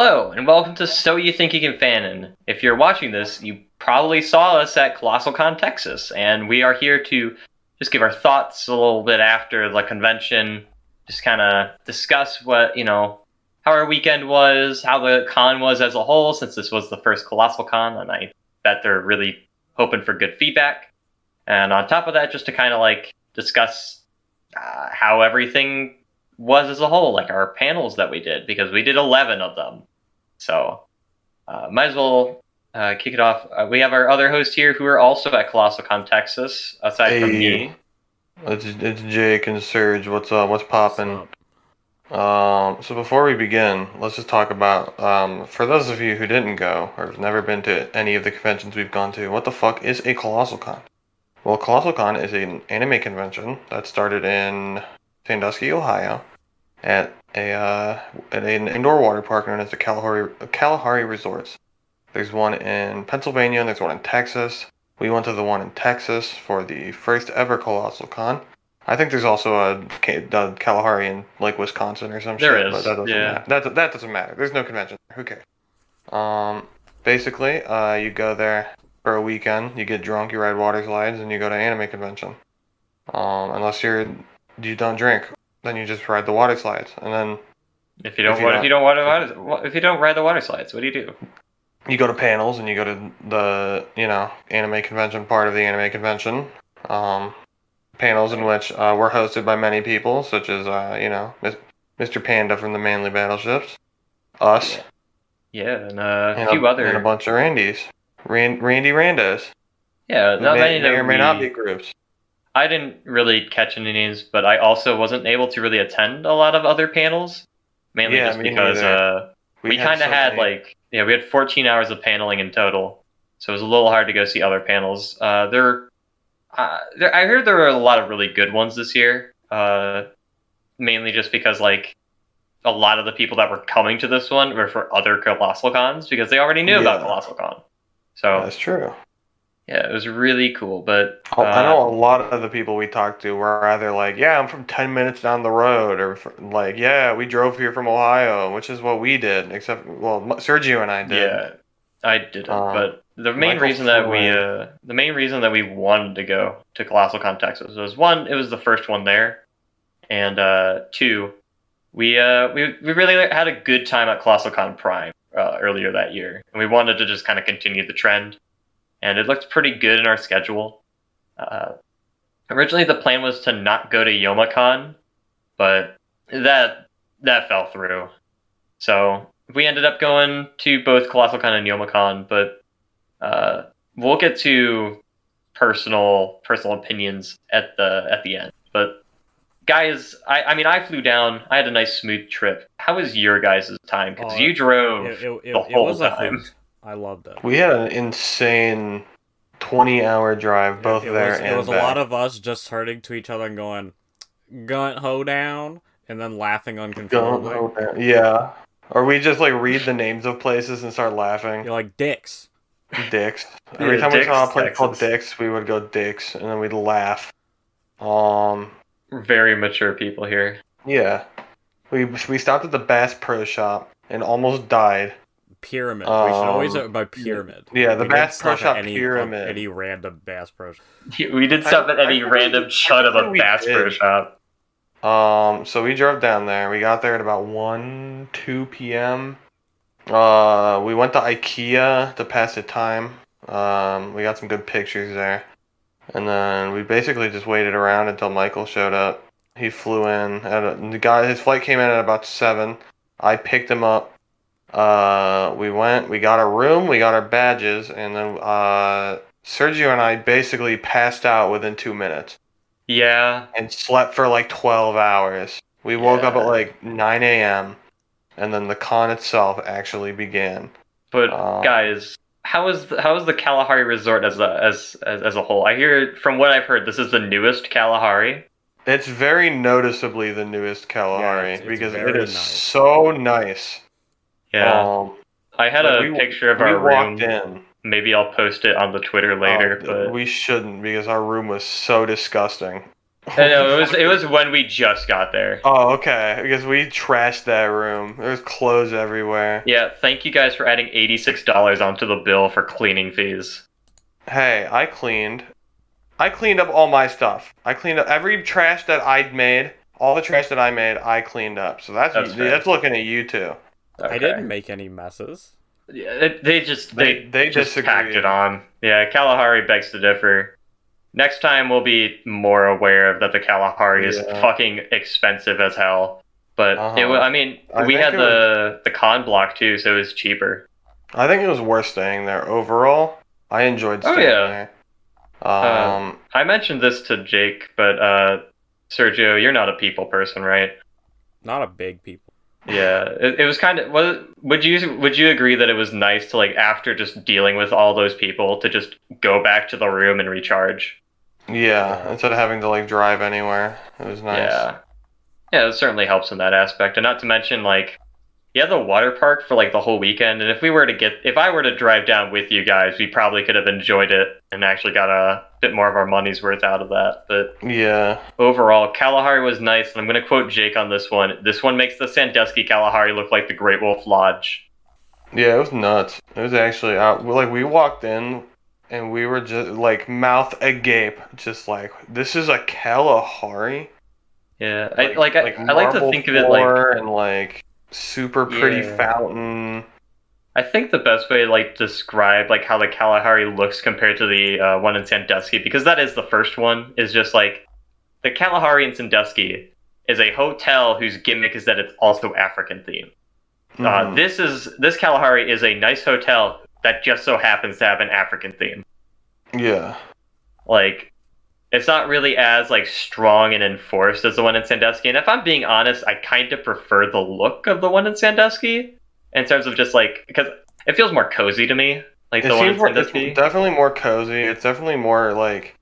Hello, and welcome to So You Think You Can Fanon. If you're watching this, you probably saw us at Colossal Con, Texas, and we are here to just give our thoughts a little bit after the convention, just kind of discuss what, you know, how our weekend was, how the con was as a whole, since this was the first Colossal Con, and I bet they're really hoping for good feedback. And on top of that, just to kind of like discuss uh, how everything was as a whole, like our panels that we did, because we did 11 of them. So, uh, might as well uh, kick it off. Uh, we have our other host here who are also at Colossal Con Texas, aside from me. It's, it's Jake and Serge. What's up? What's popping? Um, so before we begin, let's just talk about um, for those of you who didn't go or have never been to any of the conventions we've gone to, what the fuck is a Colossal Con? Well, Colossal Con is an anime convention that started in Sandusky, Ohio, at a uh, an indoor water park known as the Kalahari Kalahari Resorts. There's one in Pennsylvania and there's one in Texas. We went to the one in Texas for the first ever Colossal Con. I think there's also a, the Kalahari in Lake Wisconsin or some There shit. is, but that doesn't yeah. matter. That, that doesn't matter. There's no convention. Who cares? Um, basically, uh, you go there for a weekend. You get drunk, you ride water slides, and you go to anime convention. Um, unless you're you don't drink, then you just ride the water slides, and then If you don't, If you if you don't want to, if you don't ride the water slides, what do you do? you go to panels and you go to the you know anime convention part of the anime convention um, panels in which uh, were hosted by many people such as uh, you know mr panda from the manly battleships us Yeah. Yeah, and uh, a and, few a, other. and a bunch of randys Ran- randy randos yeah, not many may or may not be groups I didn't really catch any names, but I also wasn't able to really attend a lot of other panels, mainly Yeah, just because uh, we, kind of so had many- like yeah we had 14 hours of paneling in total, so it was a little hard to go see other panels. Uh, there, uh, there, I heard there were a lot of really good ones this year. Uh, mainly just because like a lot of the people that were coming to this one were for other colossal cons because they already knew about colossal con. So that's true yeah, it was really cool. But I- I uh, know a lot of the people we talked to were either like, "Yeah, I'm from ten minutes down the road," or like, "Yeah, we drove here from Ohio," which is what we did. Except, well, Sergio and I did. Yeah, I didn't. Um, but the main Michael reason that we, uh, the main reason that we wanted to go to Colossal Con Texas was one, it was the first one there, and uh, two, we uh, we we really had a good time at Colossal Con Prime uh, earlier that year, and we wanted to just kind of continue the trend, and it looked pretty good in our schedule. Uh, originally, the plan was to not go to Youmacon, but that that fell through. So we ended up going to both Colossal Con and Youmacon, but uh, we'll get to personal personal opinions at the at the end. But guys, I, I mean, I flew down. I had a nice smooth trip. How was your guys' time? Because Oh, you drove It, it, it, the it whole was a time. hoot. I loved it. We had an insane twenty-hour drive, both it, it there was, and it was back. a lot of us just turning to each other and going, "Gunt ho down," and then laughing Don't uncontrollably. know that- Yeah. Or we just like read the names of places and start laughing. You're like dicks. Dicks. Every Yeah, time we saw a Dicks, place called Dicks, we would go Dicks, and then we'd laugh. Um. Very mature people here. Yeah. We we stopped at the Bass Pro Shop and almost died. Pyramid. we should always Um, by pyramid. yeah, the We Bass didn't Pro Shop any, Pyramid. Any random Bass Pro. Shop. We did stop at any I think random we- chud of a think we Bass Pro. Shop. Um, so we drove down there. We got there at about 1, 2 p.m. Uh, we went to IKEA to pass the time. Um, we got some good pictures there. And then we basically just waited around until Michael showed up. He flew in. At a, the guy, his flight came in at about 7. I picked him up. Uh, we went, we got our room, we got our badges, and then uh, Sergio and I basically passed out within two minutes Yeah, and slept for like 12 hours. We woke up at like 9 a.m. and then the con itself actually began. but Uh, guys, how is the, how is the Kalahari Resort as a as, as as a whole? I hear from what I've heard, this is the newest Kalahari. It's very noticeably the newest Kalahari Yeah, it's- it's because it very is nice. so nice. Yeah, Um, I had a we- picture of our room. in. Maybe I'll post it on the Twitter later. Uh, but we shouldn't because our room was so disgusting. I know, it was it was when we just got there. Oh, okay. Because we trashed that room. There's clothes everywhere. Yeah, thank you guys for adding eighty six dollars onto the bill for cleaning fees. Hey, I cleaned. I cleaned up all my stuff. I cleaned up every trash that I'd made. All the trash that I made, I cleaned up. So that's That's that's, looking at you too. I didn't make any messes. Yeah, it- they just They- they they just disagree. tacked it on. Yeah, Kalahari begs to differ. Next time we'll be more aware of that the Kalahari is fucking expensive as hell. But it, Uh-huh. wa- I mean, I we had it the the con block too, so it was cheaper. I think it was worth staying there overall. I enjoyed staying Oh, yeah. there. Um, I mentioned this to Jake, but uh, Sergio, you're not a people person, right? Not a big people. Yeah, it, it was kind of. Was, would you would you agree that it was nice to like after just dealing with all those people to just go back to the room and recharge? yeah, instead of having to like drive anywhere, it was nice. Yeah, yeah, it certainly helps in that aspect, and not to mention like, yeah, the water park for like the whole weekend. And if we were to get, if I were to drive down with you guys, we probably could have enjoyed it and actually got a bit more of our money's worth out of that. But Yeah. overall, Kalahari was nice, and I'm going to quote Jake on this one. This one makes the Sandusky Kalahari look like the Great Wolf Lodge. Yeah, it was nuts. It was actually uh, out. Like we walked in, and we were just like mouth agape, just like this is a Kalahari. Yeah, like, I, like I, I like to think of it like and like super pretty Yeah. fountain. I think the best way to like describe like how the Kalahari looks compared to the uh, one in Sandusky, because that is the first one, is just like the Kalahari in Sandusky is a hotel whose gimmick is that it's also African themed. Uh, Mhm. this is this Kalahari is a nice hotel that just so happens to have an African theme. yeah. Like, it's not really as like strong and enforced as the one in Sandusky. And if I'm being honest, I kind of prefer the look of the one in Sandusky in terms of just like because it feels more cozy to me. Like It the one in seems more, it's definitely more cozy. It's definitely more like,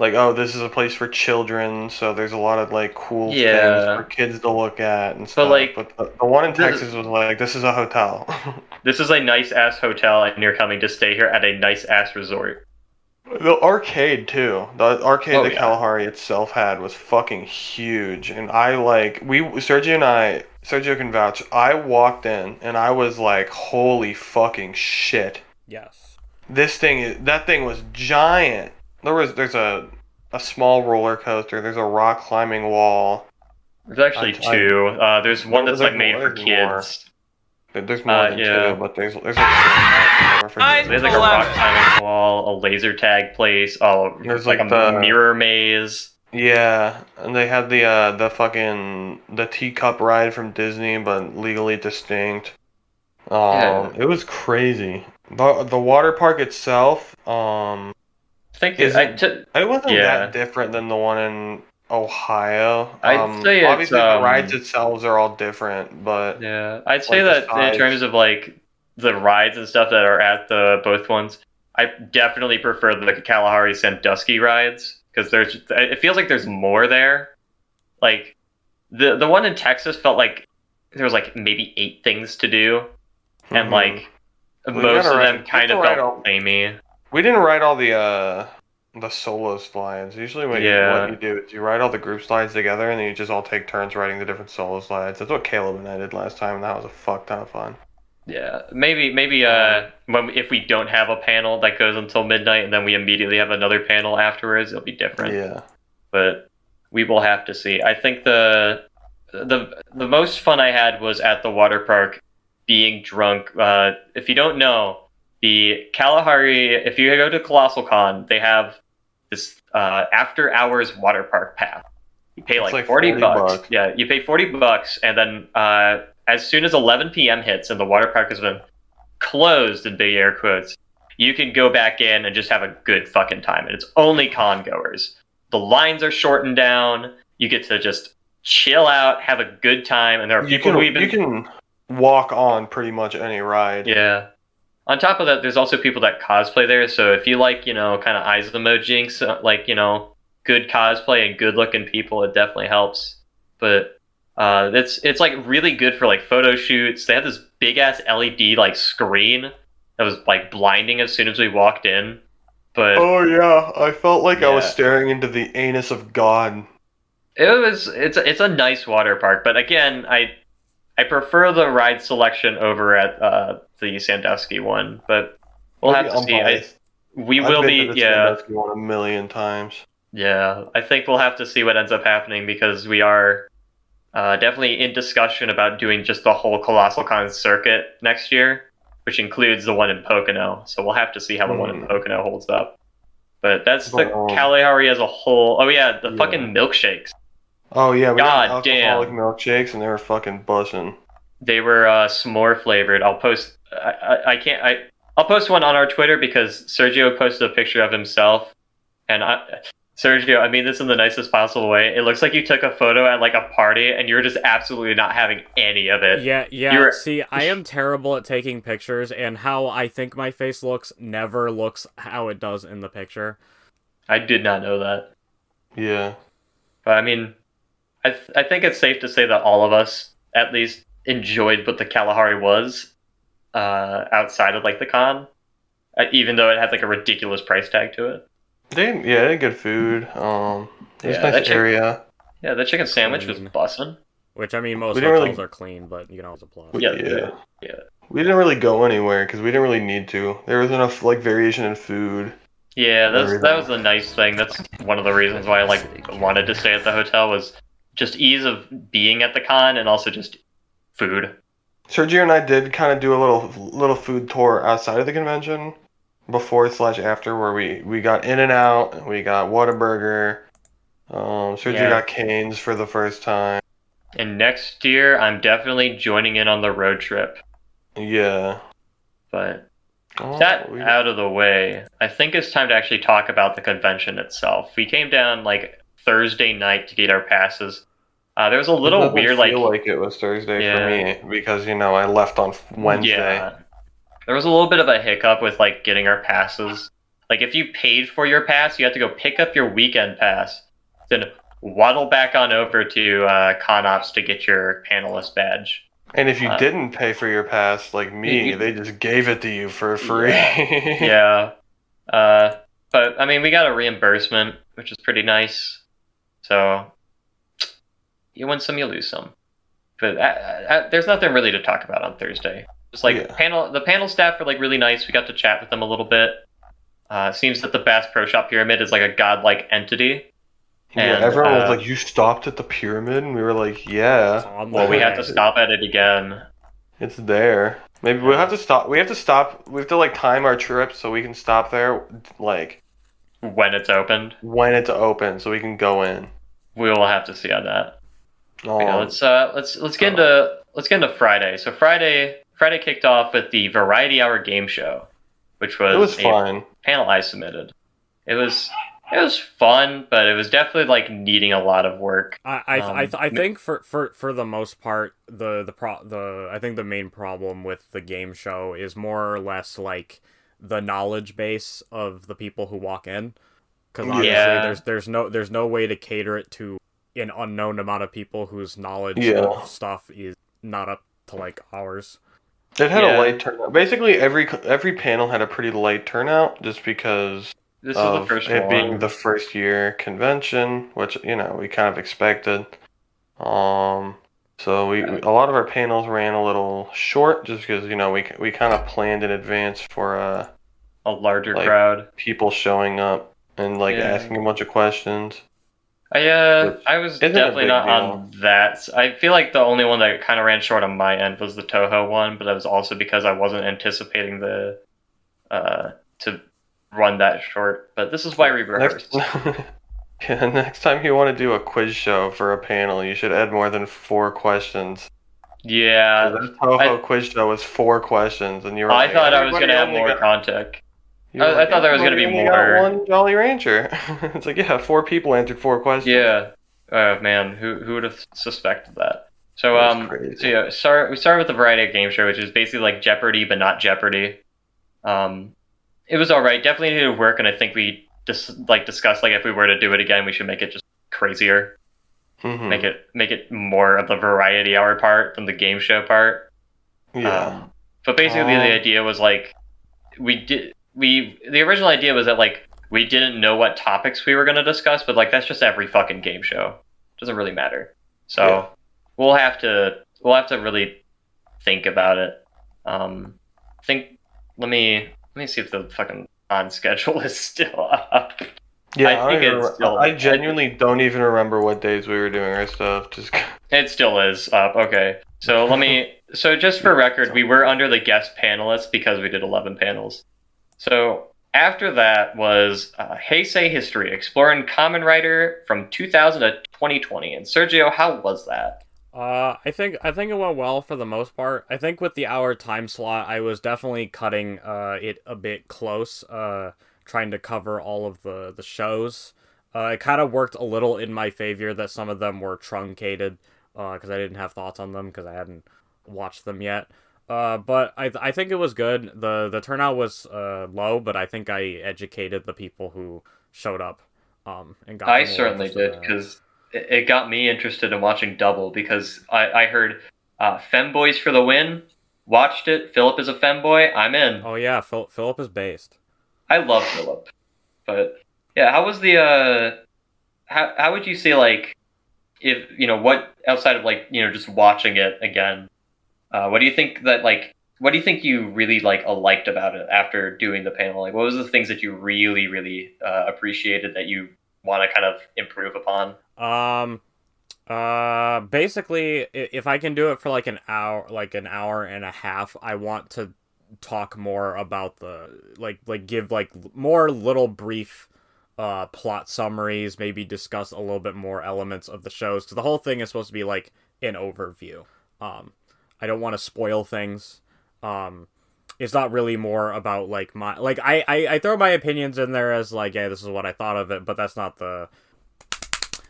like oh, this is a place for children, so there's a lot of like cool Yeah. things for kids to look at and stuff. like, but the, the one in Texas was like, this is a hotel. This is a nice ass hotel, and you're coming to stay here at a nice ass resort. The arcade too. The arcade Oh, that yeah. Kalahari itself had was fucking huge, and I like we Sergio and I. Sergio can vouch. I walked in and I was like, "Holy fucking shit! Yes. This thing is that thing was giant." There was there's a a small roller coaster. There's a rock climbing wall. There's actually I- I- two. Uh, there's one that's there's like made more, for there's more. kids. There's more Uh, than yeah. two, but there's there's like three more There's like a rock climbing wall, a laser tag place, oh, There's, like, like, a the- mirror maze. Yeah, and they had the uh the fucking the teacup ride from Disney, but legally distinct. Um, Yeah. it was crazy. The the water park itself, um, I think Is it, I, it- it wasn't Yeah. that different than the one in Ohio. I'd um, say it's, obviously um, the rides themselves are all different, but yeah, I'd say Like that in terms of like the rides and stuff that are at the both ones, I definitely prefer the Kalahari Sandusky rides because there's it feels like there's more there. Like the the one in Texas felt like there was like maybe eight things to do, and Mhm. like most of them kind of felt all- samey. we didn't write all the uh the solo slides. Usually, what, you, what you do is you write all the group slides together, and then you just all take turns writing the different solo slides. That's what Caleb and I did last time, and that was a fuck ton of fun. Yeah, maybe maybe uh when if we don't have a panel that goes until midnight and then we immediately have another panel afterwards, it'll be different. Yeah. But we will have to see. I think the the the most fun I had was at the water park being drunk. Uh, if you don't know, the Kalahari, if you go to Colossal Con, they have this uh, after hours water park pass. You pay like, like 40, 40 bucks. bucks. Yeah, you pay 40 bucks, and then uh, as soon as 11 p.m. hits and the water park has been closed in big air quotes, you can go back in and just have a good fucking time. And it's only con goers. The lines are shortened down. You get to just chill out, have a good time, and there are You people can, who even you can walk on pretty much any ride. yeah. On top of that, there's also people that cosplay there. So if you like, you know, kind of eyes of the uh, like you know, good cosplay and good looking people, it definitely helps. But uh, it's it's like really good for like photo shoots. They have this big ass LED like screen that was like blinding as soon as we walked in. But Oh yeah, I felt like I was staring into the anus of God. It was it's a, it's a nice water park, but again, I I prefer the ride selection over at uh, the Sandusky one, but we'll have to see. I, we I've will be yeah Sandusky one a million times. yeah. I think we'll have to see what ends up happening because we are uh, definitely in discussion about doing just the whole Colossal Con circuit next year, which includes the one in Pocono. So we'll have to see how the one in Hmm. Pocono holds up. But that's the um, Kalahari as a whole. Oh yeah, the Yeah. fucking milkshakes. Oh yeah, we God got damn. alcoholic milkshakes and they were fucking bussing. They were uh, s'more flavored. I'll post. I, I, I can't. I I'll post one on our Twitter because Sergio posted a picture of himself, and I, Sergio, I mean this in the nicest possible way. It looks like you took a photo at like a party, and you're just absolutely not having any of it. Yeah, yeah. You're- See, I am terrible at taking pictures, and how I think my face looks never looks how it does in the picture. I did not know that, Yeah. but I mean, I th- I think it's safe to say that all of us at least enjoyed what the Kalahari was, uh, outside of like the con, uh, even though it had like a ridiculous price tag to it. They yeah, they had good food. Um it was Yeah, a nice that chick- area. Yeah, the chicken sandwich was Clean. bussin'. Which I mean, most We didn't hotels really- are clean, but you know, it's a plus. Yeah, yeah. yeah. We didn't really go anywhere because we didn't really need to. There was enough like variation in food. Yeah, that's that was the nice thing. That's one of the reasons why I like wanted to stay at the hotel was just ease of being at the con and also just food. Sergio and I did kind of do a little little food tour outside of the convention, before slash after, where we we got In and Out, we got Whataburger. Um, Sergio Yeah. got Canes for the first time. And next year, I'm definitely joining in on the road trip. Yeah. But Oh, that we- out of the way, I think it's time to actually talk about the convention itself. We came down like Thursday night to get our passes. Uh, there was a little weird, like, like it was Thursday Yeah. for me because you know I left on Wednesday. Yeah. There was a little bit of a hiccup with like getting our passes. Like if you paid for your pass, you had to go pick up your weekend pass, then waddle back on over to uh, ConOps to get your panelist badge. And if you Uh, didn't pay for your pass, like me, you- they just gave it to you for free. yeah. Uh, but I mean, we got a reimbursement, which is pretty nice. So you win some, you lose some. But uh, uh, there's nothing really to talk about on Thursday. Just like Yeah. panel, the panel staff were like really nice. We got to chat with them a little bit. Uh, seems that the Bass Pro Shop Pyramid is like a godlike entity. Yeah, everyone uh, was like, "You stopped at the pyramid," and we were like, "Yeah, Well, we way. have to stop at it again. it's there." Maybe we'll have to stop. We have to stop. We have to like time our trip so we can stop there, like when it's opened. when it's open, so we can go in. We will have to see on that. Um, Yeah, let's uh, let's let's get into let's get into Friday. So Friday Friday kicked off with the Variety Hour game show, which was, it was a fun. panel I submitted. It was it was fun, but it was definitely like needing a lot of work. I I, Um, I, I think for, for for the most part the the pro the I think the main problem with the game show is more or less like the knowledge base of the people who walk in because obviously Yeah. there's there's no there's no way to cater it to an unknown amount of people whose knowledge Yeah. of stuff is not up to like ours. It had Yeah. a light turnout. Basically, every every panel had a pretty light turnout, just because This of is the first it one. being the first year convention, which you know we kind of expected. Um, so we, we- a lot of our panels ran a little short, just because you know we we kind of planned in advance for uh a larger like- crowd. people showing up and like Yeah. asking a bunch of questions. I uh I was definitely not deal. on that. I feel like the only one that kind of ran short on my end was the Toho one, but that was also because I wasn't anticipating the uh to run that short. But this is why we rehearsed. Next, yeah, next time you want to do a quiz show for a panel, you should add more than four questions. Yeah, the Toho I- quiz show was four questions, and you were. I like, thought I was gonna have more got-" contact. You were I- I thought there was gonna be "Everybody only got more." One Jolly Rancher. it's like yeah, four people answered four questions. Yeah. Oh man, who who would have suspected that? So That's um, crazy. so yeah, start we started with a variety of game show, which is basically like Jeopardy but not Jeopardy. Um, it was all right. Definitely needed to work, and I think we just like discussed like if we were to do it again, we should make it just crazier, Mhm. make it make it more of the variety hour part than the game show part. Yeah. Um, but basically, Oh. the idea was like we did we the original idea was that like we didn't know what topics we were going to discuss, but like that's just every fucking game show. doesn't really matter. So Yeah. we'll have to we'll have to really think about it. Um, think. Let me let me see if the fucking on schedule is still up. Yeah, I I, don't think even it's still- I genuinely don't even remember what days we were doing our stuff. Just It still is up. Okay. So let me. So just for record, we were under the guest panelists because we did 11 panels. So after that was uh, Heisei History, exploring Kamen Rider from 2000 to 2020. And Sergio, how was that? Uh, I think I think it went well for the most part. I think with the hour time slot, I was definitely cutting uh it a bit close. Uh, trying to cover all of the the shows. Uh, it kind of worked a little in my favor that some of them were truncated. Uh, because I didn't have thoughts on them because I hadn't watched them yet. Uh, but I I think it was good. the The turnout was uh low, but I think I educated the people who showed up. Um, and got I certainly did because it, it got me interested in watching Double because I, I heard uh, Femboys for the win. Watched it. Philip is a femboy. I'm in. Oh yeah, Phil- Philip is based. I love Philip, but yeah, how was the? uh How how would you say like, if you know what outside of like you know just watching it again, uh, what do you think that like? What do you think you really like uh, liked about it after doing the panel? Like, what was the things that you really really uh, appreciated that you want to kind of improve upon? Um, uh, basically, if I can do it for like an hour, like an hour and a half, I want to talk more about the like, like give like more little brief, uh, plot summaries. Maybe discuss a little bit more elements of the shows because the whole thing is supposed to be like an overview. Um, I don't want to spoil things. Um, it's not really more about like my like I, I I throw my opinions in there as like, yeah, this is what I thought of it, but that's not the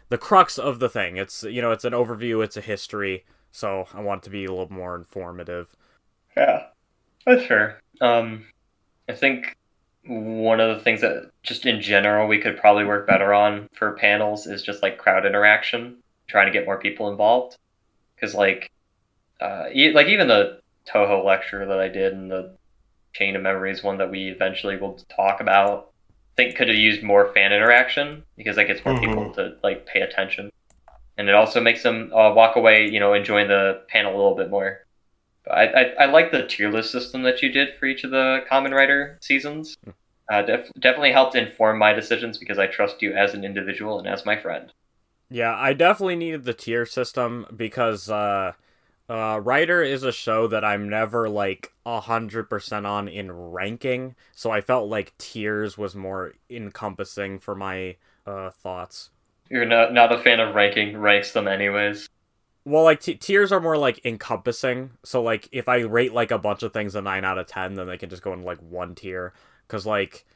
the crux of the thing. It's you know, it's an overview, it's a history, so I want it to be a little more informative. Yeah, that's fair. Um, I think one of the things that just in general we could probably work better on for panels is just like crowd interaction, trying to get more people involved. Because like, uh, like even the Toho lecture that I did and the Chain of Memories one that we eventually will talk about, I think could have used more fan interaction because that gets more Mhm. people to like pay attention, and it also makes them uh, walk away, you know, enjoying the panel a little bit more. I, I, I like the tier list system that you did for each of the Kamen Rider seasons. Uh, def- definitely helped inform my decisions because I trust you as an individual and as my friend. Yeah, I definitely needed the tier system because uh uh Rider is a show that I'm never like a hundred percent on in ranking, so I felt like tiers was more encompassing for my uh thoughts. You're not not a fan of ranking ranks them anyways. Well, like t- tiers are more like encompassing. So like if I rate like a bunch of things a nine out of ten, then they can just go in like one tier. Cause like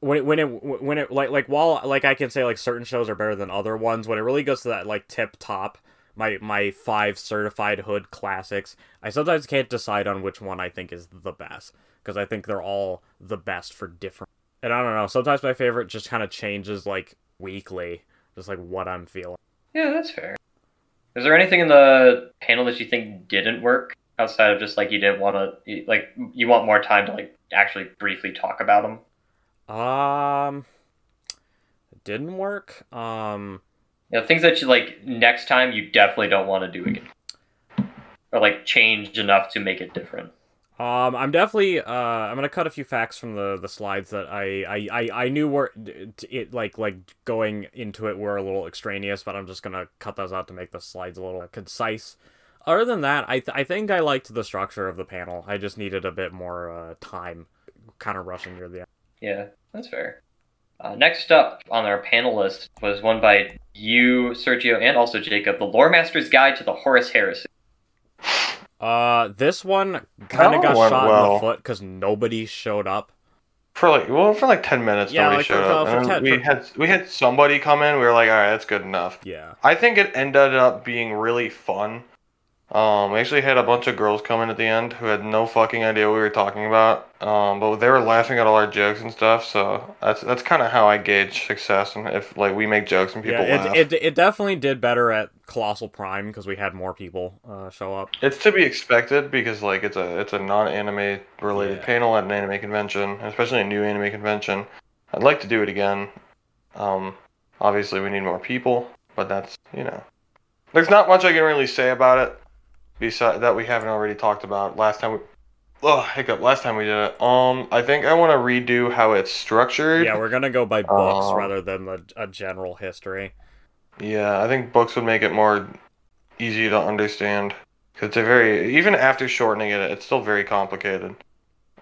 when it, when it when it like like while like I can say like certain shows are better than other ones, when it really goes to that like tip top, my my five certified hood classics, I sometimes can't decide on which one I think is the best because I think they're all the best for different. And I don't know. Sometimes my favorite just kind of changes like weekly, just like what I'm feeling. Yeah, that's fair. Is there anything in the panel that you think didn't work outside of just like you didn't want to like you want more time to like actually briefly talk about them? Um, it didn't work. Um, You know, things that you like next time you definitely don't want to do again, or like change enough to make it different. um, I'm definitely uh, I'm gonna cut a few facts from the the slides that I I I, I knew were it like like going into it were a little extraneous, but I'm just gonna cut those out to make the slides a little concise. Other than that, I th- I think I liked the structure of the panel. I just needed a bit more uh, time, kind of rushing near the end. Yeah, that's fair. Uh, next up on our panel list was one by you, Sergio, and also Jacob, The Lore Master's Guide to the Horus Heresy. Uh, this one kind of got went shot in the foot because nobody showed up. For like well, for like ten minutes, Yeah, nobody like, for- showed up. for 10 we for- had we had somebody come in. We were like, all right, that's good enough. Yeah. I think it ended up being really fun. Um, we actually had a bunch of girls come in at the end who had no fucking idea what we were talking about. Um, but they were laughing at all our jokes and stuff. So that's that's kind of how I gauge success and if like we make jokes and people yeah, laugh. it, it, it definitely did better at Colossal Prime because we had more people uh, show up. It's to be expected because like it's a it's a non-anime related Yeah. panel at an anime convention, especially a new anime convention. I'd like to do it again. Um, obviously we need more people, but that's you know there's not much I can really say about it, beside that we haven't already talked about last time. We, oh, hiccup! Last time we did it. Um, I think I want to redo how it's structured. Yeah, we're gonna go by books Um, rather than the, a general history. Yeah, I think books would make it more easy to understand. Cause it's a very even after shortening it, it's still very complicated.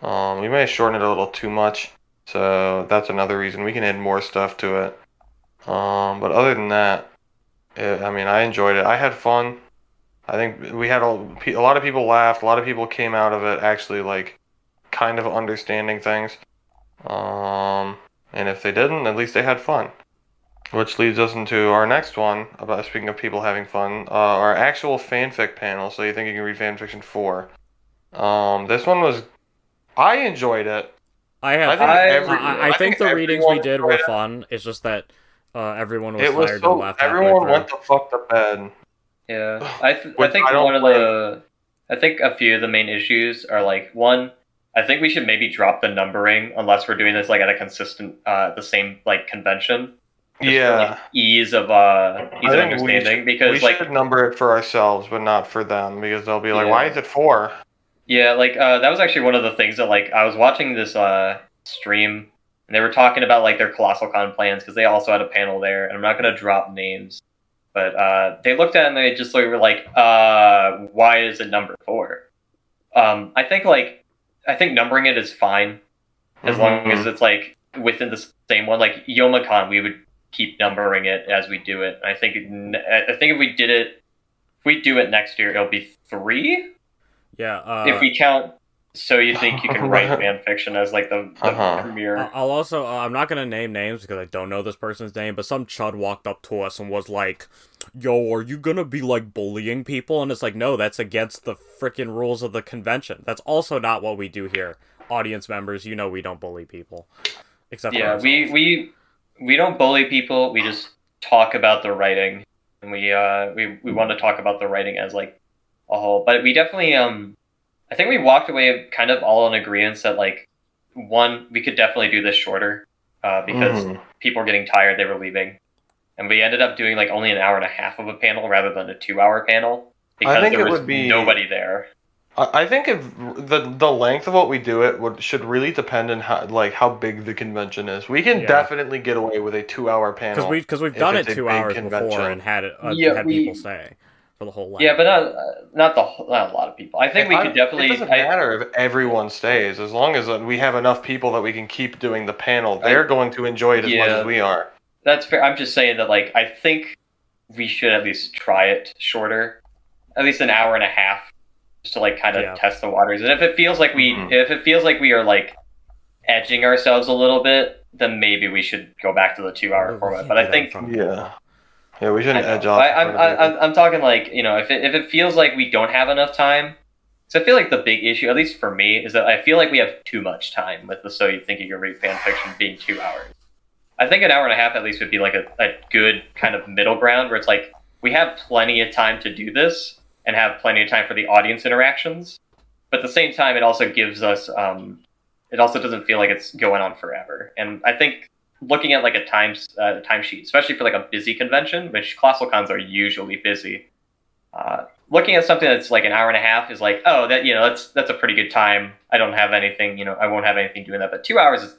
Um, we may have shortened it a little too much, so that's another reason we can add more stuff to it. Um, but other than that, it, I mean, I enjoyed it. I had fun. I think we had a, a lot of people laughed. A lot of people came out of it actually like kind of understanding things. Um, and if they didn't, at least they had fun. Which leads us into our next one about speaking of people having fun, uh, our actual fanfic panel. So you think you can read fanfiction four? Um, this one was, I enjoyed it. I have. I think I, every- I, I think think the readings we did were fun. It's just that uh, everyone was It was tired so and left. everyone went the fuck to bed. Yeah, I th- I think I one of the I think a few of the main issues are like one. I think we should maybe drop the numbering unless we're doing this like at a consistent, uh, the same like convention. just for, Yeah, like, ease of uh, ease of understanding should- because we like should number it for ourselves, but not for them because they'll be like, Yeah. "Why is it four? Yeah, like uh, that was actually one of the things that like I was watching this uh, stream and they were talking about like their Colossal Con plans because they also had a panel there, and I'm not gonna drop names, but uh, they looked at it and they just like, were like, uh, why is it number four? Um, I think like I think numbering it is fine as long Mhm. as it's like within the same one. Like Youmacon, we would keep numbering it as we do it. I think I think if we did it, if we do it next year, it'll be three Yeah. Uh, if we count so you think you can write fan fiction as like the, the Uh-huh. premiere I- I'll also. Uh, I'm not gonna name names because I don't know this person's name, but some chud walked up to us and was like, "Yo, are you gonna be like bullying people?" And it's like, no, that's against the freaking rules of the convention. That's also not what we do here. Audience members, you know, we don't bully people, except for yeah we we we don't bully people we just talk about the writing and we uh we, we want to talk about the writing as like a whole but we definitely um i think we walked away kind of all in agreement that like one we could definitely do this shorter uh, because Mhm. people were getting tired they were leaving and we ended up doing like only an hour and a half of a panel rather than a two hour panel because think there it was would be- nobody there I I think if the the length of what we do it would should really depend on how like how big the convention is. We can Yeah. definitely get away with a two hour panel. because we because we've done it two hours convention. before and had it uh, Yeah, had we- people say for the whole length. Yeah, but not uh, not the not a lot of people. I think we I- could definitely. It doesn't I- matter if everyone stays, as long as uh, we have enough people that we can keep doing the panel. They're going to enjoy it as much as we are. that's fair. I'm just saying that like I think we should at least try it shorter, at least an hour and a half, just to like kind of Yeah. test the waters. And if it feels like we Mhm. if it feels like we are like edging ourselves a little bit, then maybe we should go back to the two hour format. But I think front of people. Yeah, yeah, we shouldn't edge off. I, I'm, I'm. I'm talking like you know if it, if it feels like we don't have enough time. So I feel like the big issue, at least for me, is that I feel like we have too much time with the So You Think You Can Read fan fiction being two hours. I think an hour and a half at least would be like a, a good kind of middle ground where it's like we have plenty of time to do this and have plenty of time for the audience interactions, but at the same time, it also gives us um, it also doesn't feel like it's going on forever. And I think looking at like a times uh, timesheet, especially for like a busy convention, which classical cons are usually busy. Uh, looking at something that's like an hour and a half is like, oh, that you know, that's that's a pretty good time. I don't have anything, you know, I won't have anything doing that. But two hours is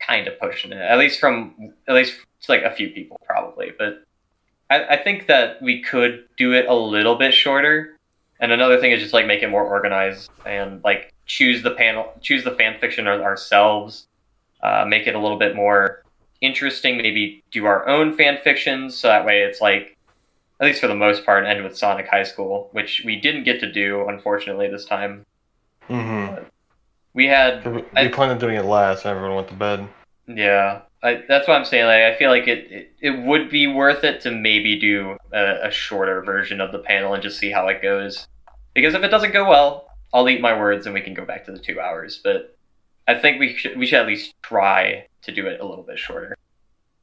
kind of pushing it, at least from at least it's like a few people probably. But I, I think that we could do it a little bit shorter. And another thing is just like make it more organized and like choose the panel, choose the fan fiction ourselves, uh, make it a little bit more interesting. Maybe do our own fan fictions so that way it's like, at least for the most part, end with Sonic High School, which we didn't get to do unfortunately this time. Mhm. We had We, I- planned on doing it last. and Everyone went to bed. Yeah, I, that's what I'm saying. Like, I feel like it, it, it would be worth it to maybe do a, a shorter version of the panel and just see how it goes. Because if it doesn't go well, I'll eat my words and we can go back to the two hours. But I think we should we should at least try to do it a little bit shorter.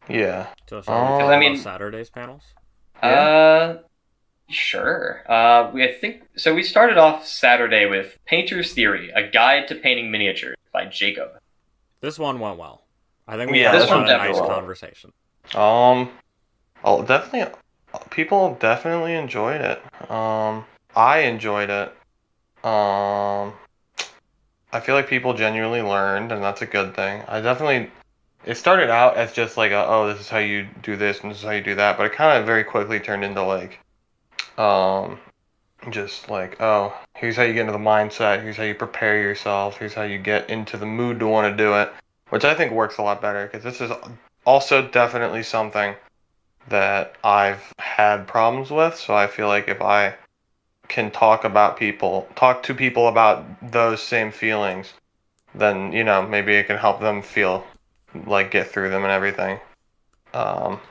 Yeah. So shall we Oh. I mean- Saturday's panels. Uh, sure. Uh, we I think so. We started off Saturday with Painter's Theory: A Guide to Painting Miniatures by Jacob. This one went well. I think we Yeah, had this a nice well. conversation. Um, I'll definitely. people definitely enjoyed it. Um, I enjoyed it. Um, I feel like people genuinely learned, and that's a good thing. I definitely. It started out as just like, a, oh, this is how you do this, and this is how you do that, but it kind of very quickly turned into like, um, just like, oh, here's how you get into the mindset, here's how you prepare yourself, here's how you get into the mood to want to do it, which I think works a lot better because this is also definitely something that I've had problems with. So I feel like if I can talk about people, talk to people about those same feelings, then you know maybe it can help them feel like get through them and everything. Um,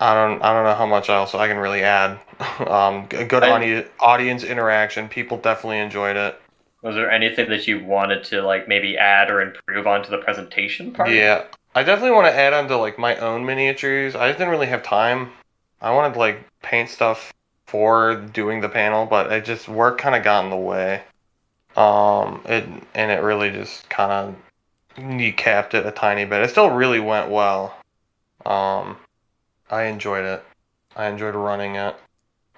I don't I don't know how much else I can really add. um, good audi- audience interaction. People definitely enjoyed it. Was there anything that you wanted to like maybe add or improve onto the presentation part? Yeah, I definitely want to add on to like my own miniatures. I just didn't really have time. I wanted to like paint stuff for doing the panel, but it just work kind of got in the way. Um, it and it really just kind of kneecapped it a tiny bit. It still really went well. Um, I enjoyed it. I enjoyed running it.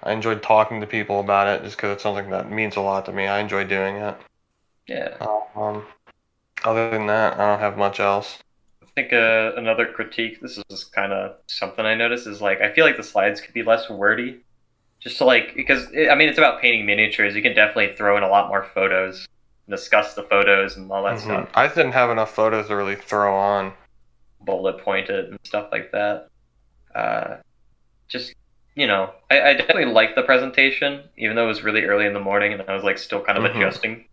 I enjoyed talking to people about it just because it's something that means a lot to me. I enjoy doing it. Yeah. Um, other than that, I don't have much else. I think uh, another critique. This is kind of something I noticed is like I feel like the slides could be less wordy, just to like because it, I mean it's about painting miniatures. You can definitely throw in a lot more photos, discuss the photos and all that Mhm. stuff, I didn't have enough photos to really throw on. bullet pointed and stuff like that. Uh, just you know, I, I definitely liked the presentation, even though it was really early in the morning and I was like still kind of Mhm. adjusting.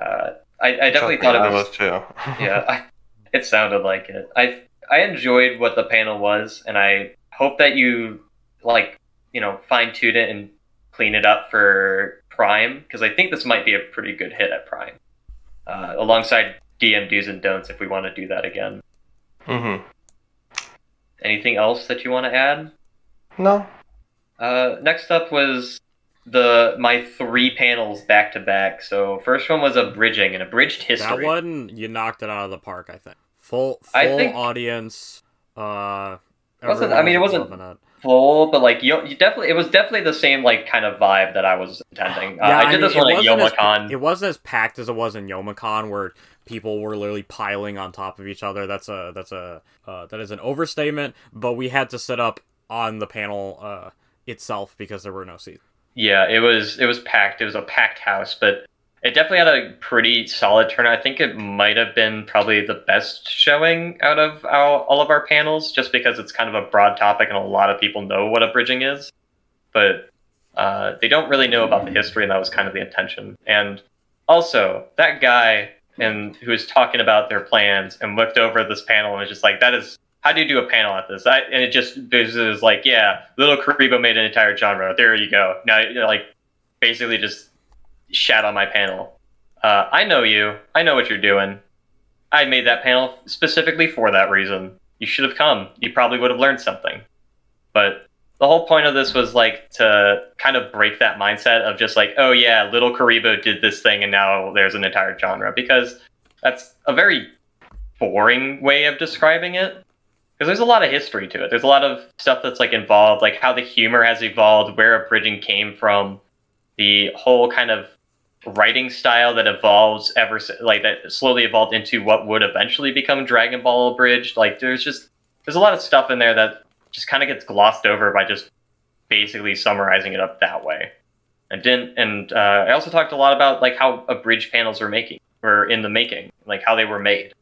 Uh, I, I definitely thought it was was too. yeah, I, it sounded like it. I I enjoyed what the panel was, and I hope that you like you know fine tune it and clean it up for Prime because I think this might be a pretty good hit at Prime, uh, alongside DM do's and don'ts if we want to do that again. Mm-hmm. Anything else that you want to add? No. Uh, next up was the my three panels back to back. So first one was a bridging and a bridged history. That one, you knocked it out of the park. I think full full I think- audience. Uh, Wasn't- I mean, it was wasn't- loving it. Full, but like you, you definitely it was definitely the same like kind of vibe that I was intending. Uh, Yeah, I did mean, this one at wasn't as- It wasn't as packed as it was in Youmacon, where people were literally piling on top of each other. That's a that's a uh, that is an overstatement. But we had to sit up on the panel uh, itself because there were no seats. Yeah, it was it was packed. It was a packed house, but it definitely had a pretty solid turnout. I think it might have been probably the best showing out of our, all of our panels, just because it's kind of a broad topic and a lot of people know what a bridging is, but uh, they don't really know about the history, and that was kind of the intention. And also, that guy and who was talking about their plans and looked over this panel and was just like, "That is." How do you do a panel at this? I, and it just it was like, yeah, LittleKuriboh made an entire genre. There you go. Now, like, basically just shat on my panel. Uh, I know you. I know what you're doing. I made that panel specifically for that reason. You should have come. You probably would have learned something. But the whole point of this was like to kind of break that mindset of just like, oh yeah, LittleKuriboh did this thing and now there's an entire genre because that's a very boring way of describing it. Because there's a lot of history to it. There's a lot of stuff that's like involved, like how the humor has evolved, where abridging came from, the whole kind of writing style that evolves ever like that slowly evolved into what would eventually become Dragon Ball Abridged. Like there's just there's a lot of stuff in there that just kind of gets glossed over by just basically summarizing it up that way. And didn't and uh, I also talked a lot about like how abridged panels are making were in the making, like how they were made.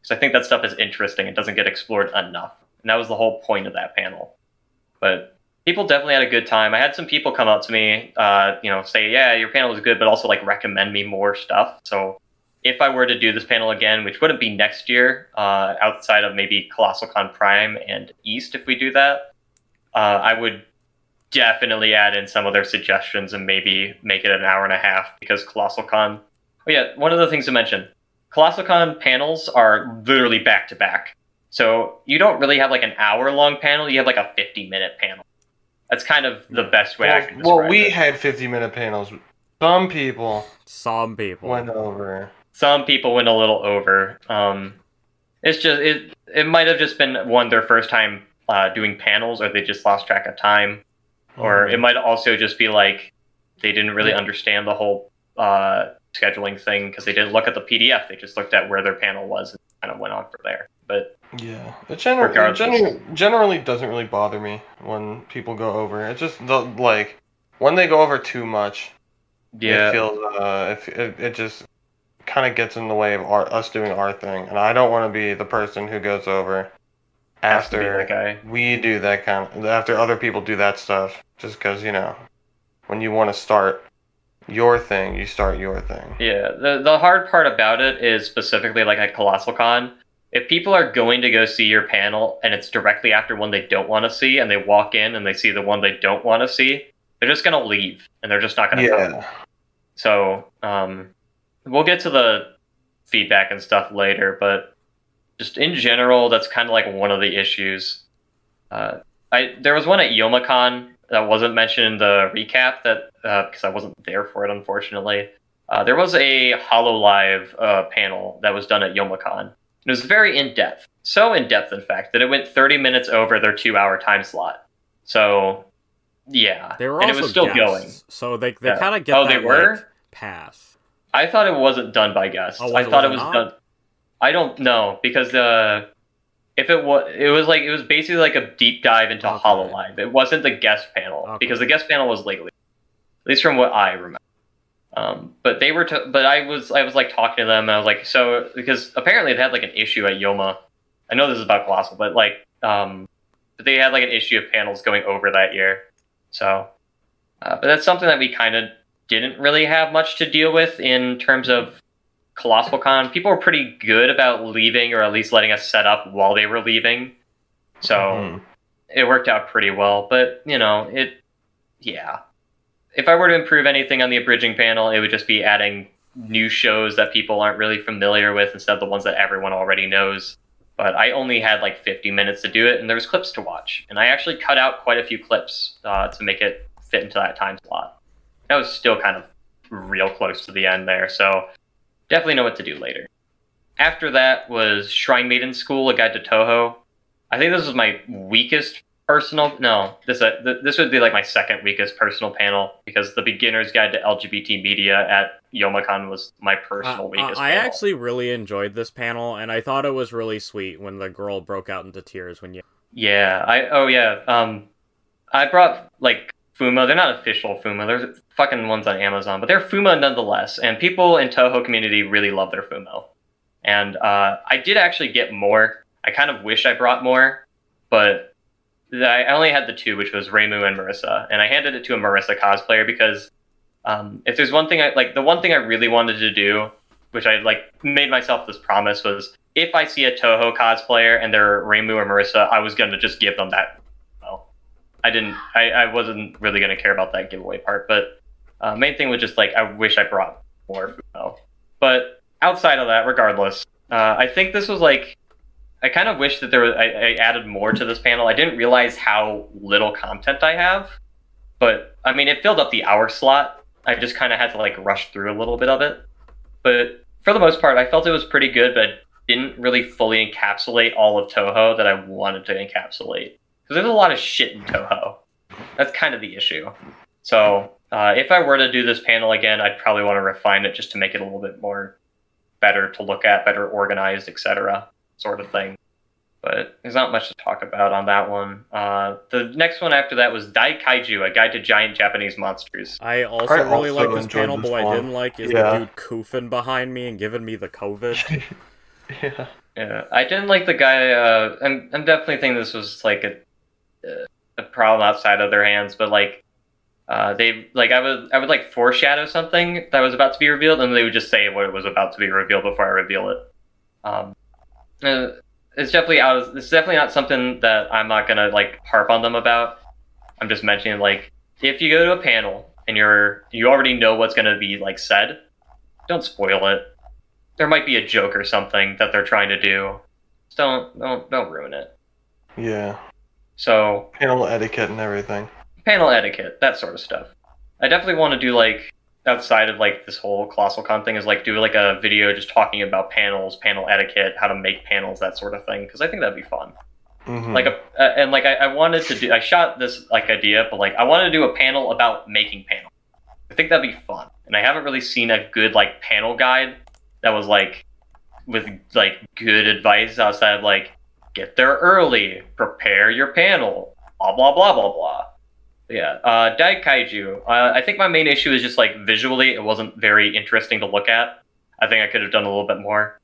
Because I think that stuff is interesting. It doesn't get explored enough, and that was the whole point of that panel. But people definitely had a good time. I had some people come up to me, uh, you know, say, "Yeah, your panel was good," but also like recommend me more stuff. So if I were to do this panel again, which wouldn't be next year, uh, outside of maybe Colossal Con Prime and East, if we do that, uh, I would definitely add in some of their suggestions and maybe make it an hour and a half because Colossal Con. Oh yeah, one of the things to mention: Colossal Con panels are literally back to back. So you don't really have like an hour long panel; you have like a fifty minute panel. That's kind of the best way I Well, can describe well, we it. had 50 minute panels. Some people Some people. went over. some people went a little over. Um, it's just it. It might have just been one their first time uh, doing panels or they just lost track of time, or it might also just be like they didn't really understand the whole uh, scheduling thing because they didn't look at the PDF. They just looked at where their panel was and kind of went on from there. But Yeah, it, gener- it gener- generally doesn't really bother me when people go over. It just the, like when they go over too much. yeah, it feels uh, it, it, it just kind of gets in the way of our, us doing our thing, and I don't want to be the person who goes over has to be after we do that kind of after other people do that stuff. Just because you know, when you want to start your thing, you start your thing. Yeah, the the hard part about it is specifically like at Colossal Con. If people are going to go see your panel and it's directly after one they don't want to see, and they walk in and they see the one they don't want to see, they're just gonna leave and they're just not gonna come. Yeah, So um, we'll get to the feedback and stuff later, but just in general, that's kind of like one of the issues. Uh, I there was one at Youmacon that wasn't mentioned in the recap that because I wasn't there for it, unfortunately. Uh, there was a Hololive uh, panel that was done at Youmacon. It was very in depth, so in depth, in fact, that it went 30 minutes over their two-hour time slot. So, yeah, They were and also it was still guests, going. so they they Yeah. kind of get Oh, that they were? like, pass. I thought it wasn't done by guests. Oh, I thought it was was not? done. I don't know because uh, if it was, it was like it was basically like a deep dive into Okay. Hololive. It wasn't the guest panel Okay. because the guest panel was legally, at least from what I remember. Um, but they were, to, but I was, I was like talking to them, and I was like, so because apparently they had like an issue at Yoma. I know this is about Colossal, but like, um, but they had like an issue of panels going over that year. So, uh, but that's something that we kind of didn't really have much to deal with in terms of Colossal Con. People were pretty good about leaving or at least letting us set up while they were leaving. So Mhm. it worked out pretty well. But, you know, it, yeah. If I were to improve anything on the abridging panel, it would just be adding new shows that people aren't really familiar with instead of the ones that everyone already knows. But I only had like 50 minutes to do it, and there was clips to watch. And I actually cut out quite a few clips uh, to make it fit into that time slot. That was still kind of real close to the end there, so definitely know what to do later. After that was Shrine Maiden School, a guide to Touhou. I think this was my weakest personal. No, this uh, th- this would be like my second weakest personal panel because the beginner's guide to LGBT media at Youmacon was my personal Uh, weakest. I panel. actually really enjoyed this panel, and I thought it was really sweet when the girl broke out into tears when you. Yeah, I oh yeah. Um, I brought like Fumo. They're not official Fumo. They're fucking ones on Amazon, but they're Fumo nonetheless. And people in Touhou community really love their Fumo. And uh, I did actually get more. I kind of wish I brought more, but I only had the two, which was Reimu and Marisa. And I handed it to a Marisa cosplayer because um, if there's one thing I like, the one thing I really wanted to do, which I like made myself this promise was if I see a Touhou cosplayer and they're Reimu or Marisa, I was gonna just give them that. Well, I didn't. I, I wasn't really gonna care about that giveaway part, but uh, main thing was just like I wish I brought more Fumo. But outside of that, regardless, uh, I think this was like I kind of wish that there was I, I added more to this panel. I didn't realize how little content I have, but I mean it filled up the hour slot. I just kind of had to like rush through a little bit of it, but for the most part, I felt it was pretty good, but didn't really fully encapsulate all of Touhou that I wanted to encapsulate. Because there's a lot of shit in Touhou. That's kind of the issue. So uh, if I were to do this panel again, I'd probably want to refine it just to make it a little bit more better to look at, better organized, etc., sort of thing. But there's not much to talk about on that one. Uh, the next one after that was Dai Kaiju, a guide to giant Japanese monsters. I also I really also like this enjoyed panel, but what I didn't like is Yeah. the dude koofing behind me and giving me the COVID. yeah. Yeah, I didn't like the guy. Uh, I'm, I'm definitely thinking this was like a, a problem outside of their hands, but like, uh, they like I would I would like foreshadow something that was about to be revealed, and they would just say what it was about to be revealed before I reveal it. Um, uh, it's definitely out. Of, it's definitely not something that I'm not gonna like harp on them about. I'm just mentioning like if you go to a panel and you're you already know what's gonna be like said, don't spoil it there might be a joke or something that they're trying to do. Just don't don't don't ruin it. Yeah. So Panel etiquette and everything. panel etiquette, that sort of stuff. I definitely want to do like outside of like this whole colossal con thing is like do like a video just talking about panels, panel etiquette, how to make panels, that sort of thing. Because I think that'd be fun. Mhm. like a uh, and like I, I wanted to do I shot this like idea, but like I wanted to do a panel about making panels I think that'd be fun, and I haven't really seen a good like panel guide that was like with like good advice outside of like get there early, prepare your panel, blah blah blah blah blah. Yeah, uh, Dai Kaiju. Uh, I think my main issue is just like visually, it wasn't very interesting to look at. I think I could have done a little bit more.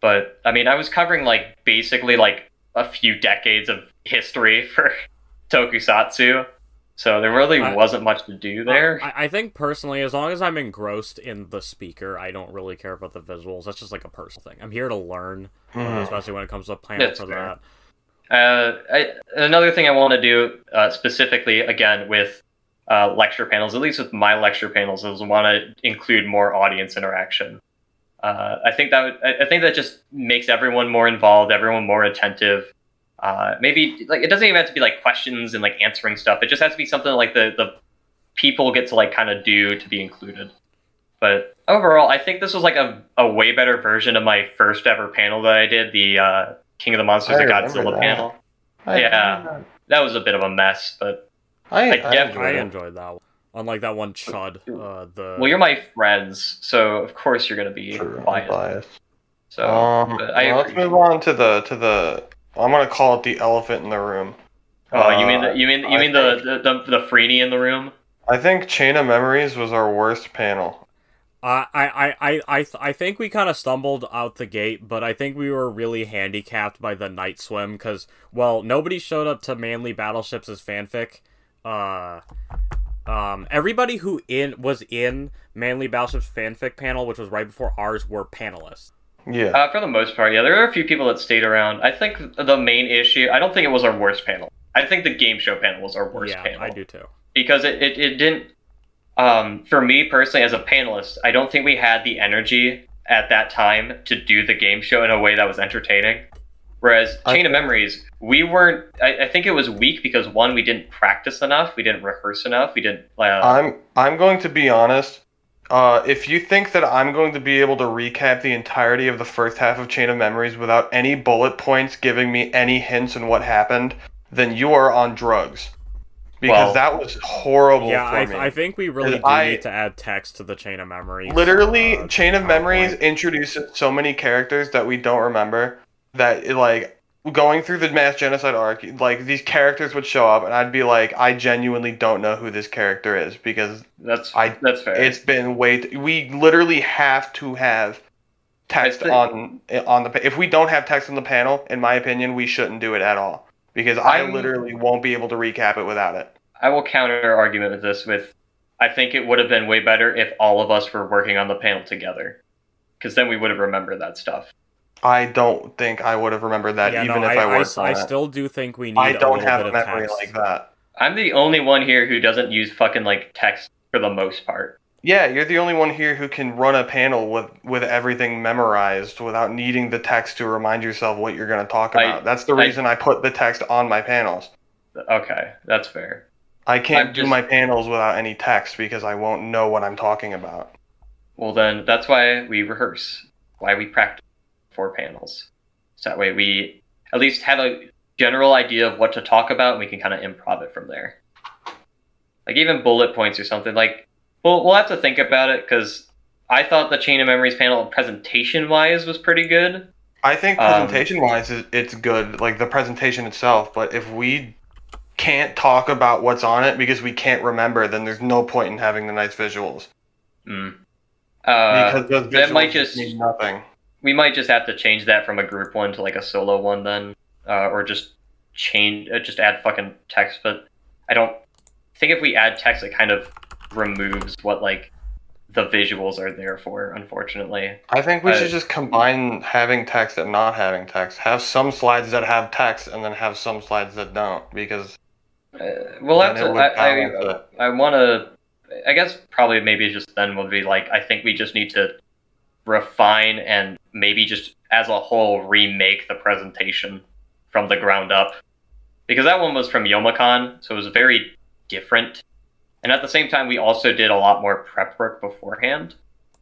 But I mean, I was covering like basically like a few decades of history for Tokusatsu, so there really I- wasn't much to do there. I, I think personally, as long as I'm engrossed in the speaker, I don't really care about the visuals. That's just like a personal thing. I'm here to learn, Mhm. especially when it comes to panel That's for fair. that. Uh, I, another thing I want to do uh, specifically, again, with uh, lecture panels, at least with my lecture panels, is want to include more audience interaction. Uh, I think that would, I I think that just makes everyone more involved, everyone more attentive. Uh, maybe like it doesn't even have to be like questions and like answering stuff. It just has to be something like the the people get to like kind of do to be included. But overall, I think this was like a, a way better version of my first ever panel that I did, the King of the Monsters I of remember Godzilla that. panel. I- yeah. That was a bit of a mess, but I, I I, def- enjoyed I it. enjoyed that one. Unlike that one chud, uh, the well, you're my friends, so of course you're gonna be True, I'm biased. biased. So um, I well, let's move on to the to the. I'm gonna call it the elephant in the room. oh, you mean Uh, the, you mean you I mean the, the the the Freeney in the room? I think Chain of Memories was our worst panel. I I I I I think we kind of stumbled out the gate, but I think we were really handicapped by the night swim because well, nobody showed up to Manly Battleships as fanfic. Uh, um, everybody who in was in Manly Battleships fanfic panel, which was right before ours, were panelists. Yeah. Uh, for the most part, yeah. There were a few people that stayed around. I think the main issue. I don't think it was our worst panel. I think the game show panel was our worst yeah, panel. I do too. because it, it, it didn't um, for me personally as a panelist i don't think we had the energy at that time to do the game show in a way that was entertaining whereas chain of memories we weren't I, I think it was weak because one we didn't practice enough we didn't rehearse enough we didn't uh, I'm I'm going to be honest. Uh, if you think that I'm going to be able to recap the entirety of the first half of Chain of Memories without any bullet points giving me any hints on what happened, then you are on drugs. Because Well- that was horrible Yeah, for I, me. I think we really do I- need to add text to the chain of memory. Literally, uh, Chain of Memories PowerPoint. introduces so many characters that we don't remember that it, like going through the mass genocide arc, like these characters would show up and I'd be like, I genuinely don't know who this character is because that's I- that's fair it's been way. T- we literally have to have text think- on on the. If we don't have text on the panel, in my opinion, we shouldn't do it at all because I I'm- literally won't be able to recap it without it. i will counter argument with this with i think it would have been way better if all of us were working on the panel together because then we would have remembered that stuff I don't think I would have remembered that yeah, even no, if I, I, I, worked on I still do think we need. I don't little have bit a memory text. like that. i'm the only one here who doesn't use fucking like text for the most part Yeah, you're the only one here who can run a panel with with everything memorized without needing the text to remind yourself what you're going to talk I- about. That's the I- reason I put the text on my panels. okay that's fair I can't I'm do just- my panels without any text because I won't know what I'm talking about. Well, then that's why we rehearse, why we practice for panels. So that way we at least have a general idea of what to talk about and we can kind of improv it from there. Like even bullet points or something. Like, we'll, we'll have to think about it because I thought the Chain of Memories panel presentation wise was pretty good. I think Um, presentation wise, it's good, like the presentation itself. But if we can't talk about what's on it because we can't remember, then there's no point in having the nice visuals Mm. Uh, because those that visuals might just- mean nothing. we might just have to change that from a group one to like a solo one then, uh, or just change, uh, just add fucking text. But I don't I think if we add text, it kind of removes what like the visuals are there for. Unfortunately, I think we I- should just combine having text and not having text. Have some slides that have text, and then have some slides that don't, because uh, we'll have to. I, I. I want to. I guess probably maybe just then would be like I think we just need to refine and maybe just as a whole remake the presentation from the ground up because that one was from Youmacon, so it was very different. And at the same time, we also did a lot more prep work beforehand.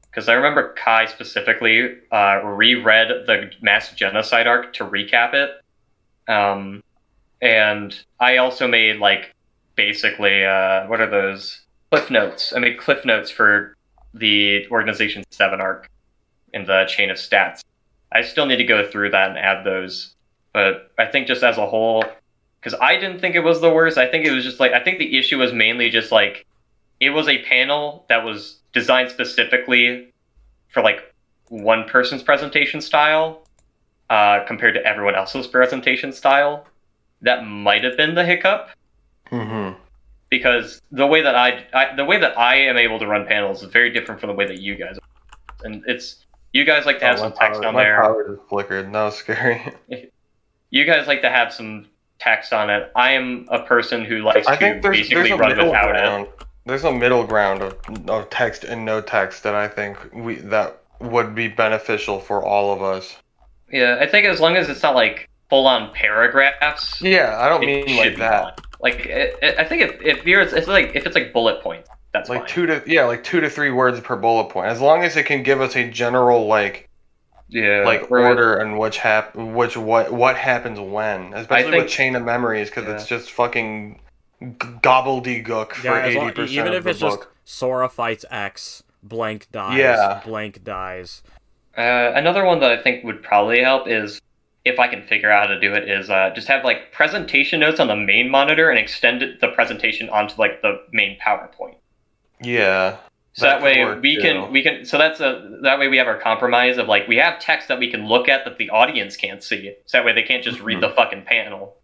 Because I remember Kai specifically uh, reread the mass genocide arc to recap it. Um, and I also made like basically uh, what are those cliff notes? I made cliff notes for the Organization Seven arc in the chain of stats. I still need to go through that and add those, but I think just as a whole, because I didn't think it was the worst. I think it was just like I think the issue was mainly just like it was a panel that was designed specifically for like one person's presentation style uh, compared to everyone else's presentation style. That might have been the hiccup Mm-hmm. because the way that I, I the way that I am able to run panels is very different from the way that you guys are. and it's you guys like to have Oh, some text power, on my there power just flickered. That was scary. you guys like to have some text on it i am a person who likes I to there's, basically there's run without it ground. There's a middle ground of, of text and no text that I think we that would be beneficial for all of us. yeah i think as long as it's not like full on paragraphs Yeah, I don't mean like that. fine. like it, it- i think if, if you're it's like if it's like bullet points that's Like fine. two to yeah, like two to three words per bullet point. As long as it can give us a general like yeah like or- order and which hap which what what happens when, especially think- with chain of memories because it's just fucking gobbledygook for Yeah, as eighty long, percent even of if the it's book. just Sora fights X, blank dies, Yeah. blank dies. Uh, another one that I think would probably help is if I can figure out how to do it is uh, just have like presentation notes on the main monitor and extend it, the presentation onto like the main PowerPoint. Yeah, So That that, way we too. can we can so that's a that way we have our compromise of like we have text that we can look at that the audience can't see. So that way they can't just read the fucking panel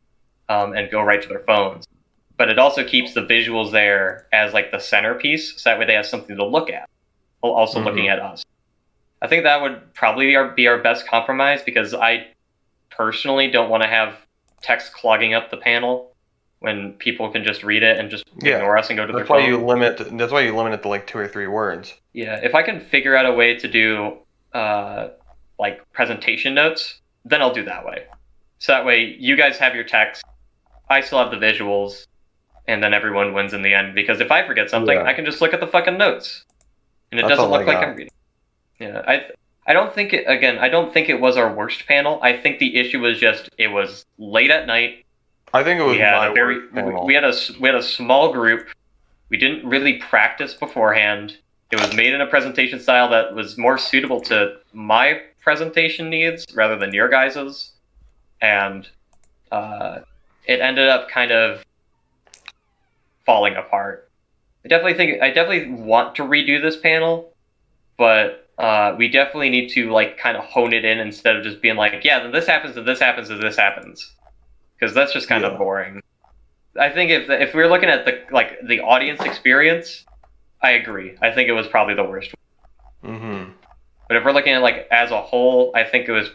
um, and go right to their phones. But it also keeps the visuals there as like the centerpiece, so that way they have something to look at, while also Mhm. looking at us. I think that would probably be our, be our best compromise because I personally don't want to have text clogging up the panel when people can just read it and just Yeah, ignore us and go to that's their why phone. you limit. That's why you limit it to like two or three words. Yeah, if I can figure out a way to do uh, like presentation notes, then I'll do that way. So that way you guys have your text, I still have the visuals, and then everyone wins in the end. Because if I forget something, Yeah. I can just look at the fucking notes, and it That's doesn't look like. I'm reading. Yeah, I I don't think it again. I don't think it was our worst panel. I think the issue was just it was late at night. I think it was We had a very we had a we had a small group. We didn't really practice beforehand. It was made in a presentation style that was more suitable to my presentation needs rather than your guys's, and uh, it ended up kind of falling apart. I definitely think I definitely want to redo this panel, but uh, we definitely need to like kind of hone it in instead of just being like, yeah, then this happens, and this happens, and this happens, because that's just kind Yeah. of boring. I think if if we're looking at the like the audience experience, I agree. I think it was probably the worst. Mm-hmm. But if we're looking at like as a whole, I think it was.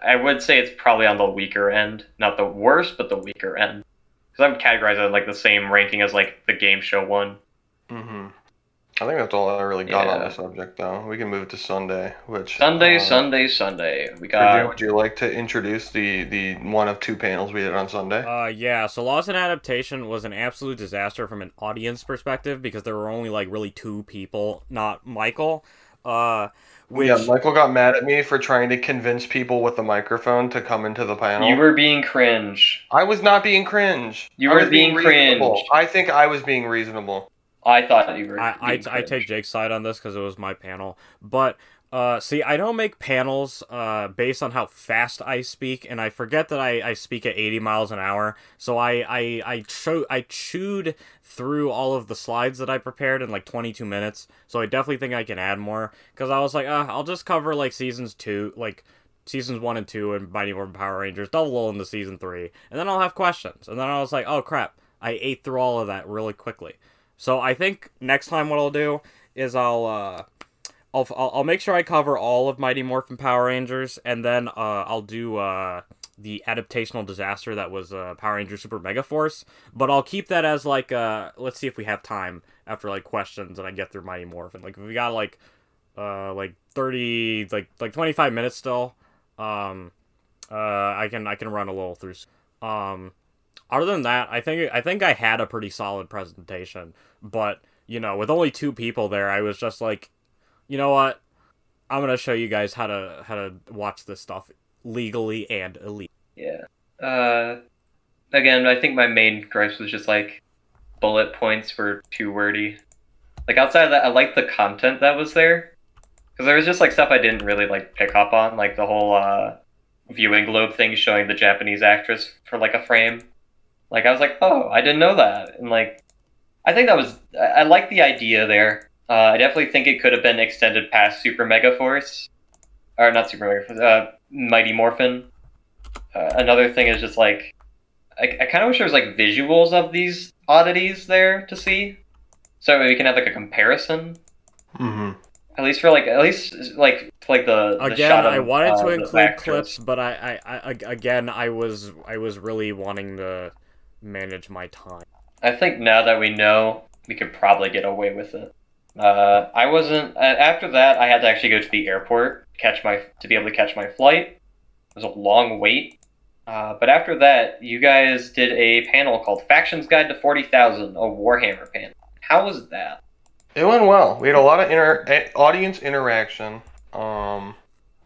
I would say it's probably on the weaker end, not the worst, but the weaker end. Because I would categorize it like the same ranking as like the game show one. Mm-hmm. I think that's all I really got on Yeah. the subject, though. We can move to Sunday, which Sunday, uh, Sunday, Sunday. We Would you, got. would you like to introduce the the one of two panels we did on Sunday? Uh, yeah. So Lost in Adaptation was an absolute disaster from an audience perspective because there were only like really two people, not Michael. Uh, which yeah, Michael got mad at me for trying to convince people with the microphone to come into the panel. You were being cringe. I was not being cringe. You were was being cringe. I think I was being reasonable. I thought you were. I, I, I take Jake's side on this because it was my panel. But uh, see, I don't make panels uh, based on how fast I speak, and I forget that I, I speak at 80 miles an hour. So I I I, cho- I chewed through all of the slides that I prepared in like 22 minutes. So I definitely think I can add more because I was like, uh, I'll just cover like seasons two, like seasons one and two, and Mighty Morphin Power Rangers, double into season three, and then I'll have questions. And then I was like, oh crap, I ate through all of that really quickly. So I think next time what I'll do is I'll uh I'll I'll, make sure I cover all of Mighty Morphin Power Rangers and then uh I'll do uh the adaptational disaster that was uh, Power Rangers Super Mega Force, but I'll keep that as like uh let's see if we have time after like questions and I get through Mighty Morphin. Like we got like uh like 30 like like 25 minutes still um uh I can I can run a little through um other than that, I think I think I had a pretty solid presentation, but you know, with only two people there, I was just like, you know what? I'm gonna show you guys how to how to watch this stuff legally and illegally. Yeah. Uh, again, I think my main gripe was just like bullet points were too wordy. Like outside of that, I liked the content that was there because there was just like stuff I didn't really like pick up on, like the whole uh, viewing globe thing showing the Japanese actress for like a frame. Like I was like, oh, I didn't know that, and like I think that was I, I like the idea there. Uh, I definitely think it could have been extended past Super Mega Force, or not Super Mega Force, uh, Mighty Morphin. Uh, another thing is just like I, I kind of wish there was like visuals of these oddities there to see, so we can have like a comparison. Mm-hmm. At least for like at least like like the, the Again, shot of, I wanted uh, to include clips, but I, I, I, again, I was, I was really wanting to manage my time. I think now that we know, we could probably get away with it. Uh, I wasn't uh, after that. I had to actually go to the airport catch my to be able to catch my flight. It was a long wait. Uh, but after that, you guys did a panel called "Factions Guide to Forty Thousand," a Warhammer panel. How was that? It went well. We had a lot of inter- audience interaction. Um,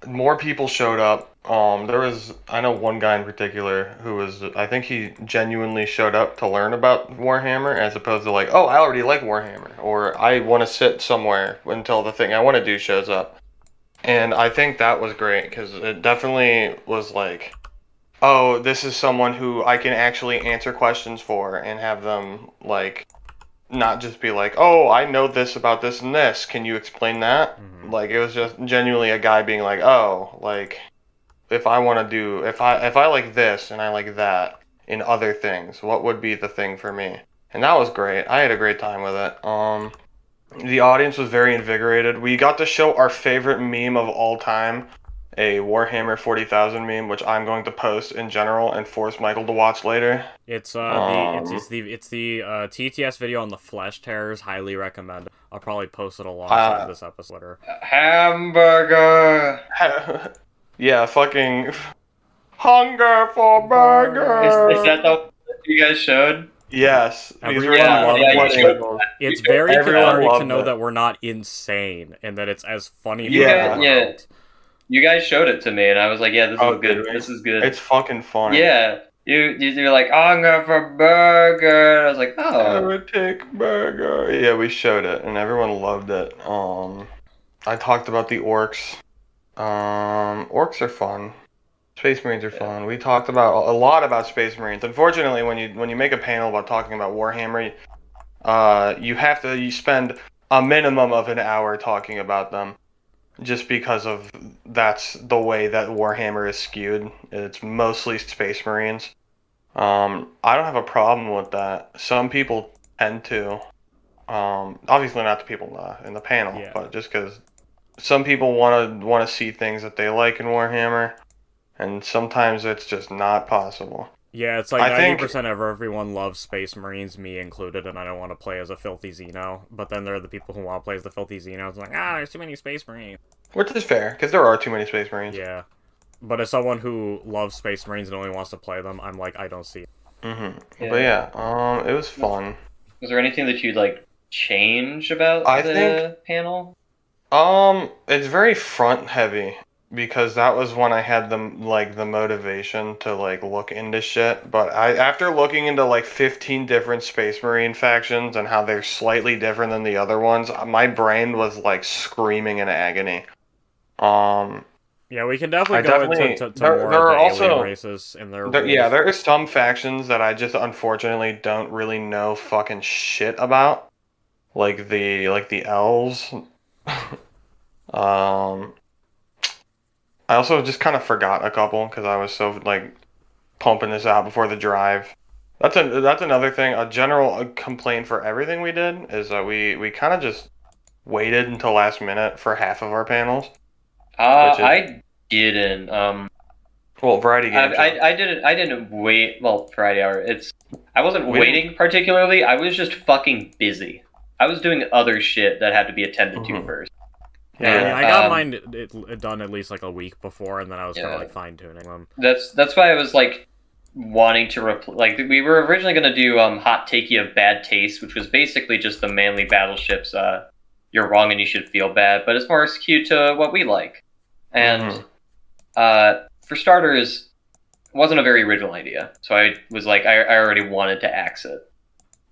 more people showed up. Um, there was I know one guy in particular who was I think he genuinely showed up to learn about Warhammer as opposed to like oh I already like Warhammer or I want to sit somewhere until the thing I want to do shows up. And I think that was great because it definitely was like oh this is someone who I can actually answer questions for and have them like not just be like, "Oh, I know this about this and this. Can you explain that?" Mhm. Like it was just genuinely a guy being like, "Oh, like if I want to do if I if I like this and I like that in other things, what would be the thing for me?" And that was great. I had a great time with it. Um the audience was very invigorated. We got to show our favorite meme of all time, a Warhammer 40,000 meme, which I'm going to post in general and force Michael to watch later. It's uh, the, it's, Um, it's the, it's the uh, TTS video on the Flesh Tearers. Highly recommend. I'll probably post it alongside Uh, this episode. Or... Hamburger. yeah, fucking hunger for burgers. Is, is that the you guys showed? Yes. these Everyone were Yeah, loved the yeah, you it. It's very everyone cathartic to know it. that we're not insane and that it's as funny. for Yeah. everyone Yeah. else. You guys showed it to me, and I was like, "Yeah, this Oh, is good. This is good." It's fucking funny. Yeah, you you you're like hunger for burger. I was like, oh, Heretic burger. Yeah, we showed it and everyone loved it. Um, I talked about the orcs. Um, orcs are fun. Space Marines are Yeah. fun. We talked about a lot about Space Marines. Unfortunately, when you when you make a panel about talking about Warhammer, uh, you have to you spend a minimum of an hour talking about them, just because of that's the way that Warhammer is skewed. It's mostly Space Marines. Um, I don't have a problem with that. Some people tend to. Um, obviously not the people in the, in the panel, Yeah. but just because some people want to want to see things that they like in Warhammer, and sometimes it's just not possible. Yeah, it's like I ninety think- percent of everyone loves Space Marines, me included, and I don't want to play as a filthy Xeno. But then there are the people who want to play as the filthy Xeno. It's like, ah, there's too many Space Marines. Which is fair, because there are too many Space Marines. Yeah, but as someone who loves Space Marines and only wants to play them, I'm like, I don't see. It. hmm Yeah. But yeah, um, it was fun. was there anything that you'd like change about I the think- panel? Um, it's very front heavy because that was when I had the like the motivation to like look into shit. But I after looking into like 15 different Space Marine factions and how they're slightly different than the other ones, my brain was like screaming in agony. Um, Yeah, we can definitely I go definitely- into to, to there- more there are the also- races and their there, yeah, there are some factions that I just unfortunately don't really know fucking shit about, like the like the elves. um, I also just kind of forgot a couple because I was so like pumping this out before the drive. That's a that's another thing. A general uh, complaint for everything we did is that we we kind of just waited until last minute for half of our panels. Uh, is- I didn't. Um, Well, variety I, games. I, I didn't. I didn't wait. Well, Friday hour. It's. I wasn't We waiting particularly. I was just fucking busy. I was doing other shit that had to be attended to Mhm. first. Yeah, Yeah, I got um, mine it, it done at least like a week before, and then I was kind of like fine tuning them. That's that's why I was like wanting to repl- like we were originally gonna do um hot takey of bad taste, which was basically just the manly battleships. Uh, you're wrong and you should feel bad, but it's more skewed to what we like. And Mhm. uh, for starters, wasn't a very original idea. So I was like, I, I already wanted to axe it,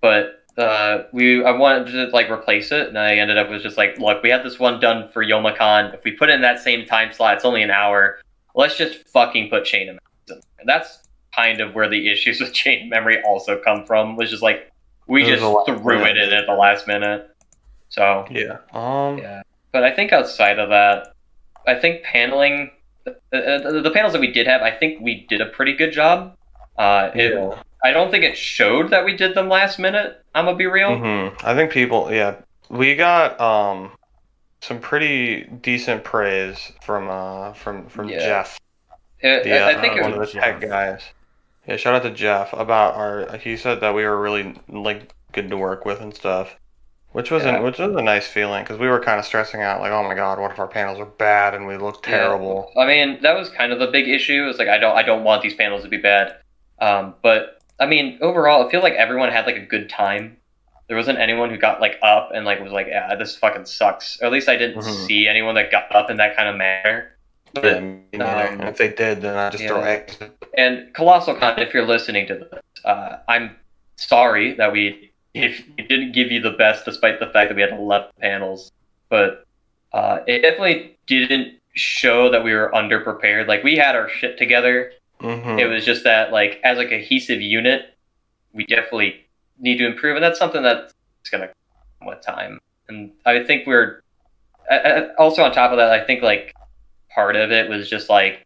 but uh, we I wanted to like replace it, and I ended up was just like, look, we had this one done for Youmacon. If we put it in that same time slot, it's only an hour. Let's just fucking put Chain of Memories in. And that's kind of where the issues with Chain of Memory also come from. Was just like we It was just threw it in at the last minute. So Yeah. Um. yeah, but I think outside of that, I think paneling, uh, uh, the panels that we did have, I think we did a pretty good job. Uh, it, yeah. I don't think it showed that we did them last minute. I'm gonna be real. hmm I think people. Yeah. We got um some pretty decent praise from uh from from Yeah. Jeff. It- the, I, uh, I think it one was, of the tech guys. Yeah, shout out to Jeff about our. He said that we were really like good to work with and stuff, which was Yeah. an, which was a nice feeling because we were kind of stressing out like, oh my god, what if our panels are bad and we look Yeah. terrible? I mean, that was kind of the big issue. It's like I don't I don't want these panels to be bad. Um, but I mean, overall, I feel like everyone had like a good time. There wasn't anyone who got like up and like was like, yeah, this fucking sucks. Or at least I didn't Mhm. see anyone that got up in that kind of manner. But- Yeah, me neither. um, if they did, then I just throw yeah. eggs. And Colossal Con, if you're listening to this, uh, I'm sorry that we if we didn't give you the best, despite the fact that we had 11 panels. But uh, it definitely didn't show that we were underprepared. Like we had our shit together. Hmm It was just that, like, as a cohesive unit, we definitely need to improve, and that's something that's gonna come with time. And I think we're I- I- also on top of that. I think like part of it was just like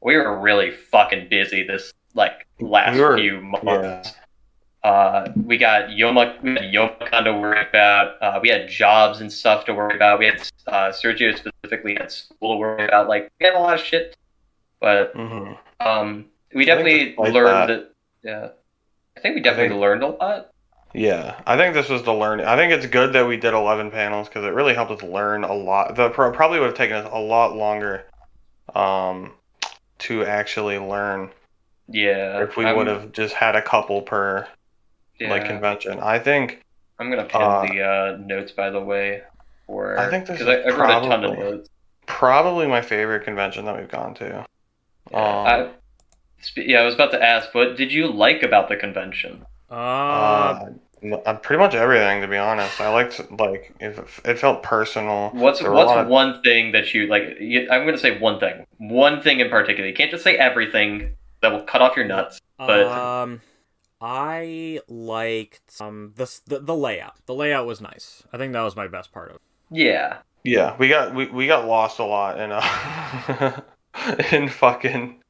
we were really fucking busy this like last were- few months. Uh, we got Yoma, we had Youmacon to worry about. Uh, we had jobs and stuff to worry about. We had uh, Sergio specifically had school to worry about. Like we had a lot of shit, but hmm um, we definitely learned. that- That, yeah, I think we definitely think- learned a lot. Yeah, I think this was the learning. I think it's good that we did 11 panels because it really helped us learn a lot. The pro- probably would have taken us a lot longer um, to actually learn Yeah, if we I'm- would have just had a couple per yeah, like convention. I think I'm gonna pin uh, the uh, notes by the way. For I think this I, is I wrote a ton of probably- notes. probably my favorite convention that we've gone to. Yeah, Um, I, sp- yeah, I was about to ask, what did you like about the convention? Uh, Uh, uh, pretty much everything, to be honest. I liked like it, it felt personal. What's There were a lot what's of- one thing that you like? You, I'm gonna say one thing, one thing in particular. You can't just say everything. That will cut off your nuts. but- um, I liked um the, the the layout. The layout was nice. I think that was my best part of it. Yeah, Yeah, we got we, we got lost a lot in uh in fucking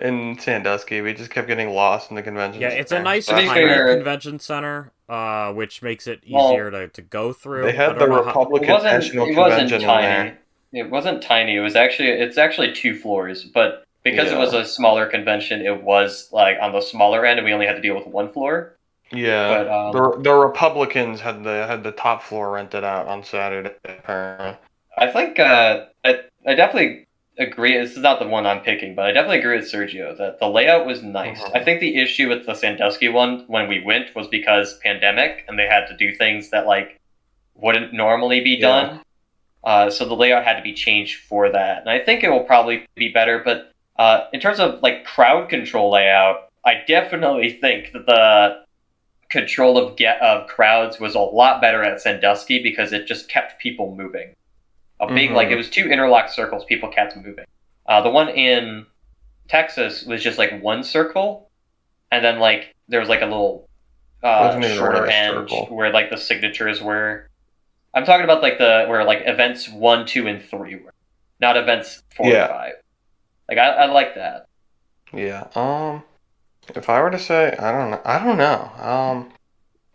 in Sandusky. We just kept getting lost in the convention. Yeah, it's a nice tiny fair- convention center, uh, which makes it Well, easier to, to go through. They I had the know how- it Republican wasn't. National It wasn't Convention in tiny. there. It wasn't tiny. It was actually. It's actually two floors, but because it was a smaller convention, it was like on the smaller end, and we only had to deal with one floor. Yeah, But, um, the the Republicans had the had the top floor rented out on Saturday. Apparently. I think uh, I, I definitely agree. This is not the one I'm picking, but I definitely agree with Sergio that the layout was nice. Mhm. I think the issue with the Sandusky one when we went was because pandemic and they had to do things that like wouldn't normally be Yeah. done. Uh, so the layout had to be changed for that, and I think it will probably be better. But uh, in terms of like crowd control layout, I definitely think that the control of get of crowds was a lot better at Sandusky because it just kept people moving. A big Mhm. like it was two interlocked circles, people kept moving. Uh, the one in Texas was just like one circle, and then like there was like a little uh, shorter end circle. where like the signatures were. I'm talking about like the where like events one, two, and three were, not events four Yeah. and five. Like I, I like that. Yeah. Um, if I were to say, I don't know. I don't know. Um,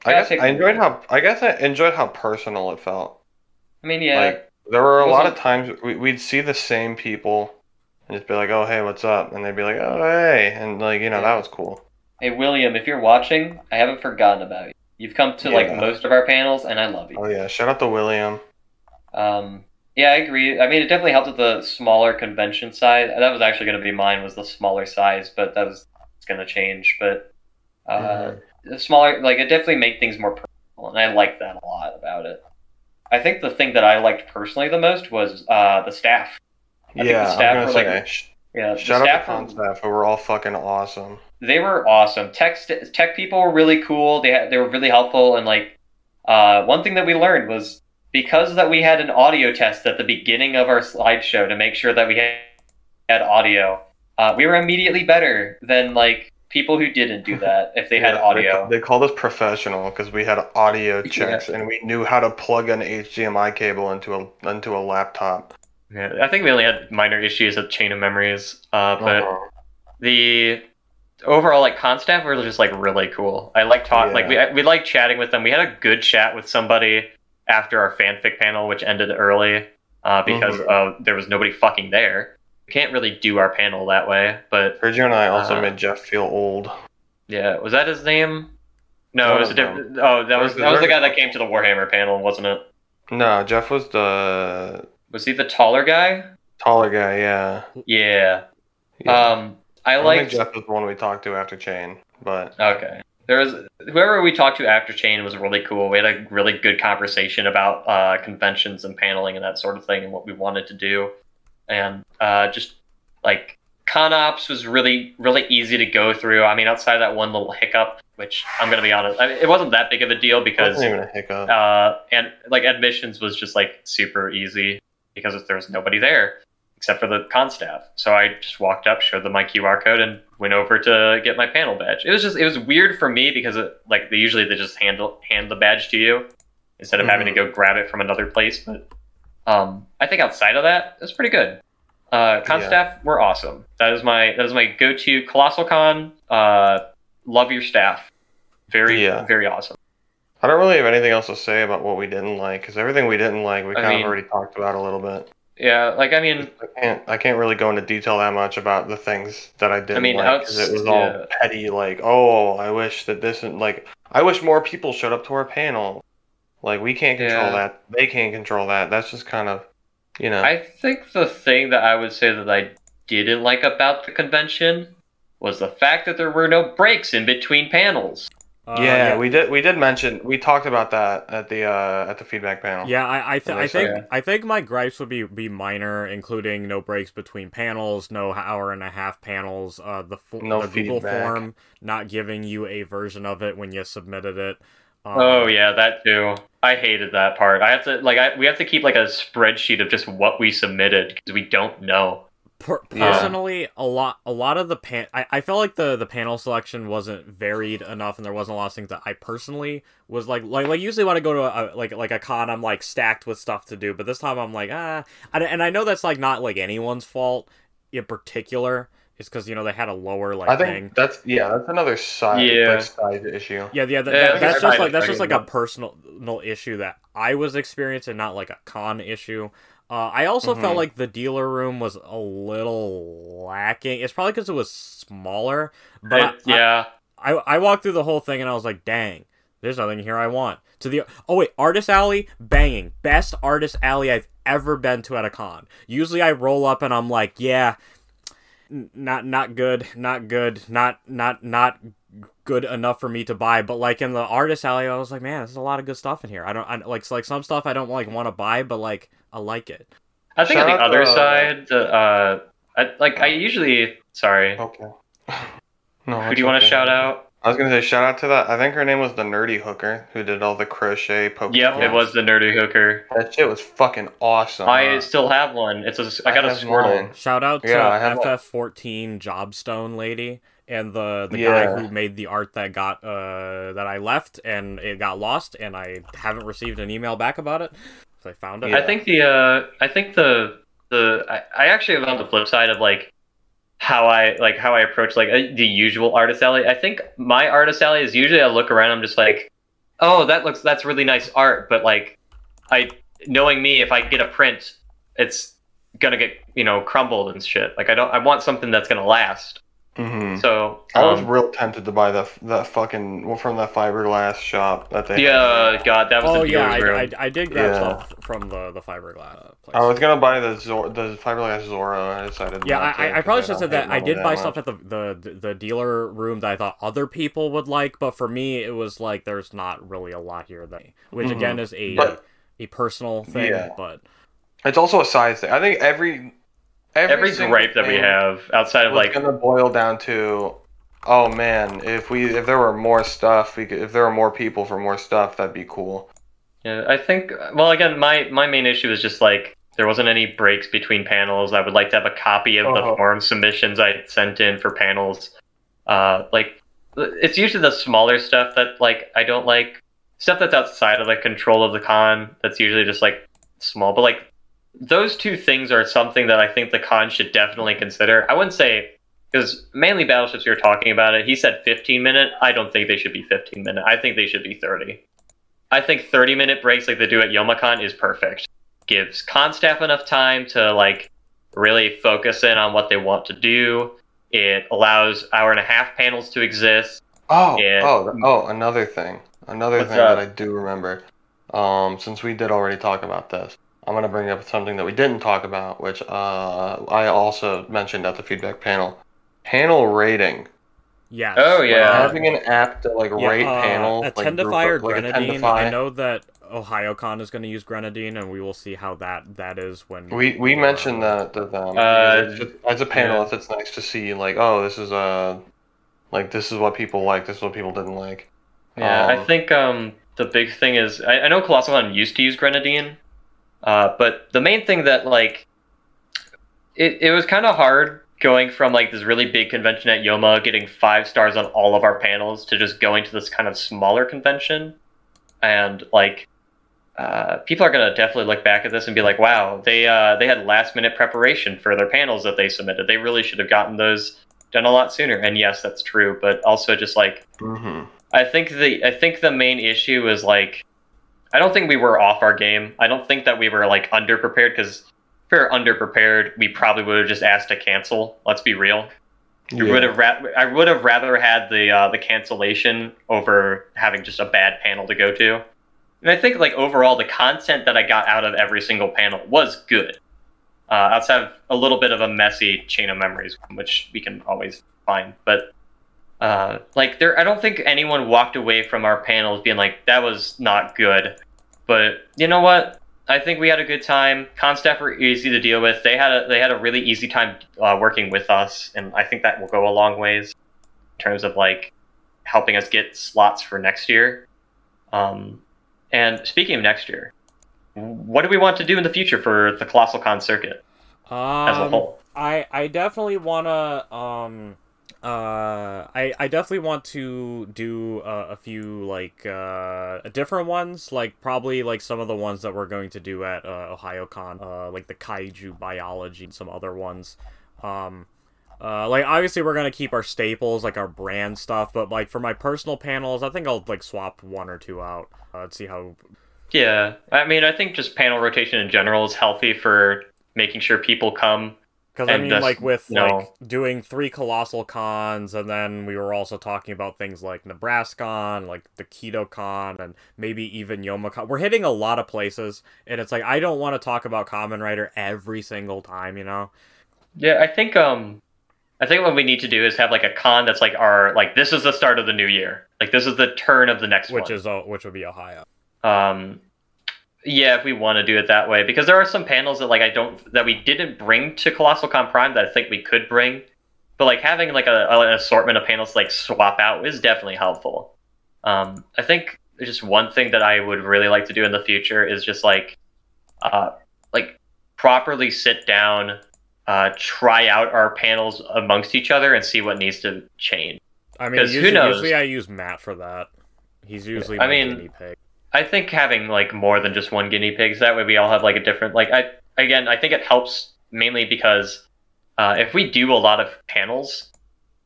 I Yeah, guess I enjoyed how I guess I enjoyed how personal it felt. I mean, yeah, Like there were a lot of times we, we'd see the same people and just be like, "Oh, hey, what's up?" And they'd be like, "Oh, hey," and like you know Yeah. that was cool. hey William, if you're watching, I haven't forgotten about you. You've come to like most of our panels, and I love you. Oh yeah, shout out to William. Um, yeah, I agree. I mean, it definitely helped with the smaller convention side. That was actually going to be mine was the smaller size, but that was it's going to change. But uh, the smaller, like it definitely made things more personal, and I like that a lot about it. I think the thing that I liked personally the most was uh, the staff. I think the yeah, staff were, like- sh- Yeah, the Shout out staff to were- con staff who were all fucking awesome. they were awesome. Tech st- tech people were really cool. They had, they were really helpful and like uh, one thing that we learned was because that we had an audio test at the beginning of our slideshow to make sure that we had, had audio. Uh, we were immediately better than like people who didn't do that if they had audio. They, they called us professional because we had audio checks and we knew how to plug an HDMI cable into a into a laptop. Yeah, I think we only had minor issues with chain of memories, uh, but Uh-huh. the overall like con staff were just like really cool. I like talk like we we like chatting with them. We had a good chat with somebody after our fanfic panel, which ended early uh, because Mhm. uh, there was nobody fucking there. We can't really do our panel that way, but Sergio and I also Uh, made Jeff feel old. yeah, was that his name? No, No, it was a no. different. Oh, that was the- that was the guy that came to the Warhammer panel, wasn't it? No, Jeff was the Was he the taller guy? taller guy. Yeah. Yeah. yeah. Um, I I think. Jeff was the one we talked to after Chain, but Okay. There was whoever we talked to after Chain was really cool. We had a really good conversation about uh, conventions and paneling and that sort of thing and what we wanted to do, and uh, just like con ops was really really easy to go through. I mean, outside of that one little hiccup, which I'm gonna be honest, I mean, it wasn't that big of a deal because wasn't even a hiccup. uh, and like admissions was just like super easy because there was nobody there except for the con staff. So I just walked up, showed them my QR code, and went over to get my panel badge. It was just it was weird for me because it, like they usually they just handle hand the badge to you instead of having to go grab it from another place. But um, I think outside of that, it was pretty good. Uh, con Yeah. staff were awesome. That is my that is my go to colossal con. Uh, love your staff. Very Yeah. very awesome. I don't really have anything else to say about what we didn't like because everything we didn't like we I kind mean- of already talked about a little bit. Yeah, like I mean, I can't I can't really go into detail that much about the things that I didn't mean, like because it was all yeah. petty. Like, oh, I wish that this and like I wish more people showed up to our panel. Like we can't control Yeah. that. They can't control that. That's just kind of, you know. I think the thing that I would say that I didn't like about the convention was the fact that there were no breaks in between panels. Uh, yeah, we did. We did mention. We talked about that at the uh, at the feedback panel. Yeah, I I, th- I they say. think I think my gripes would be be minor, including no breaks between panels, no hour and a half panels, uh, the fo- No the Google form not giving you a version of it when you submitted it. Um, oh yeah, that too. I hated that part. I have to like I, we have to keep like a spreadsheet of just what we submitted because we don't know. Per- Yeah. personally, a lot a lot of the pan I, I felt like the the panel selection wasn't varied enough, and there wasn't a lot of things that I personally was like like like usually when I go to a, like like a con, I'm like stacked with stuff to do, but this time I'm like ah, I, and I know that's like not like anyone's fault in particular. It's because you know they had a lower like I think thing. that's yeah. That's another side Yeah. like, side issue. Yeah, yeah, that, Yeah, that- that's just like that's just like a personal issue that I was experiencing, not like a con issue. Uh, I also Mhm. felt like the dealer room was a little lacking. It's probably because it was smaller, but I- yeah, I, I walked through the whole thing and I was like, dang, there's nothing here I want. To the oh wait, artist alley, banging, best artist alley I've ever been to at a con. Usually I roll up and I'm like, yeah, n- not not good, not good, not not not good enough for me to buy. But like in the artist alley, I was like, man, there's a lot of good stuff in here. I don't I, like like some stuff I don't like want to buy, but like I like it. I think Shout on the other to- side, the uh, I, like I usually sorry. Okay. no. Who do you want to shout out? I was gonna say shout out to that. I think her name was the nerdy hooker who did all the crochet Pokemon. Yep, it was the nerdy hooker. That shit was fucking awesome. I huh? still have one. It's a I got a have Squirtle. mine. Shout out to Yeah, I one. FF14 Jobstone lady and the the Yeah. guy who made the art that got uh that I left and it got lost and I haven't received an email back about it. So I found it. Yeah. I think the uh, I think the the I, I actually am on the flip side of like how I like how I approach like uh, the usual artist alley. I think my artist alley is usually I look around I'm just like, oh that looks that's really nice art, but like I knowing me if I get a print, it's gonna get you know crumbled and shit. Like I don't I want something that's gonna last. Mhm. So I was um, real tempted to buy that that fucking well, from that fiberglass shop that they. yeah, God, that was Oh the yeah, I. I, I did grab Yeah. stuff from the the fiberglass place. I was gonna buy the Zor- the fiberglass Zorro. I decided. yeah, not to, I, I 'cause probably should have said that. I did that buy much. stuff at the, the the dealer room that I thought other people would like, but for me it was like there's not really a lot here that, which Mhm. again is a But- a personal thing. Yeah. But It's also a size thing. I think every every single gripe that we have outside of like gonna boil down to, oh man, if we if there were more stuff, we could, if there were more people for more stuff, that'd be cool. Yeah, I think. Well, again, my my main issue is just like there wasn't any breaks between panels. I would like to have a copy of the Uh-huh. form submissions I sent in for panels. Uh, like it's usually the smaller stuff that like I don't like stuff that's outside of the control of the con. That's usually just like small, but like those two things are something that I think the con should definitely consider. I wouldn't say because mainly battleships you're talking about it. He said 15 minute. I don't think they should be 15 minute. I think they should be 30. I think 30 minute breaks like they do at Youmacon is perfect. Gives con staff enough time to like really focus in on what they want to do. It allows hour and a half panels to exist. Oh, Yeah. oh, oh, another thing, another thing up? that I do remember. Um, since we did already talk about this, I'm gonna bring up something that we didn't talk about, which uh, I also mentioned at the feedback panel. Panel rating. Yeah. Oh, yeah. Having an app to like Yeah, rate uh, panel, like Attendify or like Grenadine. Attendify. I know that OhioCon is going to use Grenadine, and we will see how that that is when We we uh, mentioned that to them. Uh, just- as a panelist, it's nice to see like, oh, this is a, like this is what people like, this is what people didn't like. Yeah, I Um, think um, the big thing is I, I know Colossalcon used to use Grenadine, uh, but the main thing that like it, it was kind of hard going from like this really big convention at Yoma, getting five stars on all of our panels, to just going to this kind of smaller convention, and like uh, people are gonna definitely look back at this and be like, wow, they uh, they had last minute preparation for their panels that they submitted. They really should have gotten those done a lot sooner. And yes, that's true, but also just like mhm. I think the I think the main issue is like I don't think we were off our game. I don't think that we were like underprepared because if we were underprepared, we probably would have just asked to cancel. Let's be real. Yeah. would have ra- I would have rather had the uh, the cancellation over having just a bad panel to go to. And I think like overall the content that I got out of every single panel was good. Uh, outside of a little bit of a messy chain of memories, which we can always find, but uh, like there, I don't think anyone walked away from our panels being like that was not good. But you know what? I think we had a good time. Con staff were easy to deal with. They had a they had a really easy time uh, working with us, and I think that will go a long ways in terms of like helping us get slots for next year. Um, and speaking of next year, what do we want to do in the future for the Colossal Con circuit um, as a whole? I I definitely wanna um uh I I definitely want to do uh, a few like uh different ones like probably like some of the ones that we're going to do at uh, OhioCon uh like the kaiju biology and some other ones um uh like obviously we're gonna keep our staples like our brand stuff but like for my personal panels I think I'll like swap one or two out uh, let's see how Yeah, I mean, I think just panel rotation in general is healthy for making sure people come. Because I mean, just, like with know- like doing three colossal cons, and then we were also talking about things like NebraskaCon, like the Keto Con, and maybe even Youmacon. We're hitting a lot of places, and it's like I don't want to talk about Kamen Rider every single time, you know. Yeah, I think um, I think what we need to do is have like a con that's like our like this is the start of the new year. Like this is the turn of the next Which one. is uh, which would be Ohio. um, yeah, if we want to do it that way, because there are some panels that like I don't that we didn't bring to Colossal Con Prime that I think we could bring, but like having like a, an assortment of panels to, like swap out is definitely helpful. Um, I think just one thing that I would really like to do in the future is just like, uh, like properly sit down, uh, try out our panels amongst each other and see what needs to change. I mean, usually, knows? usually I use Matt for that. He's usually I my mean- guinea pig. I think having like more than just one guinea pigs that way we all have like a different like I again I think it helps mainly because uh, if we do a lot of panels,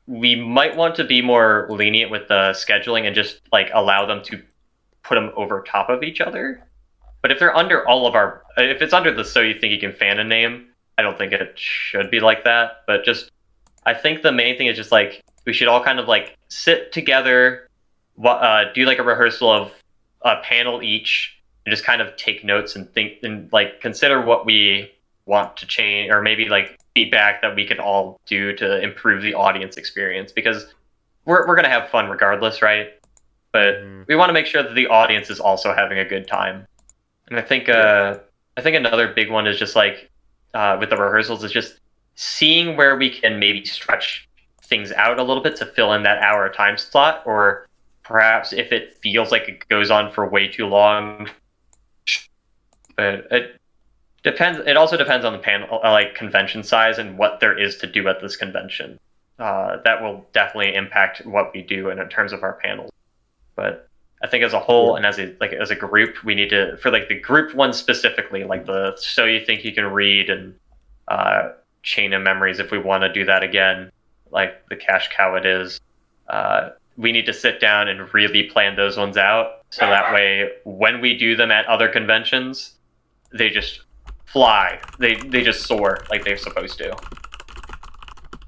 we might want to be more lenient with the scheduling and just like allow them to put them over top of each other. But if they're under all of our, if it's under the so you think you can fan a name, I don't think it should be like that. But just, I think the main thing is just like we should all kind of like sit together, uh, do like a rehearsal of a panel each, and just kind of take notes and think and like consider what we want to change, or maybe like feedback that we can all do to improve the audience experience because we're we're gonna have fun regardless, right? But Mhm. we want to make sure that the audience is also having a good time. And I think uh, I think another big one is just like uh, with the rehearsals is just seeing where we can maybe stretch things out a little bit to fill in that hour time slot, or perhaps if it feels like it goes on for way too long. But it depends. It also depends on the panel, uh, like convention size, and what there is to do at this convention. Uh, that will definitely impact what we do in, in terms of our panels. But I think as a whole and as a like as a group, we need to for like the group one specifically, like the so you think you can read and uh, chain of memories. If we want to do that again, like the cash cow it is, uh, we need to sit down and really plan those ones out. So that way, when we do them at other conventions, they just fly. They they just soar like they're supposed to.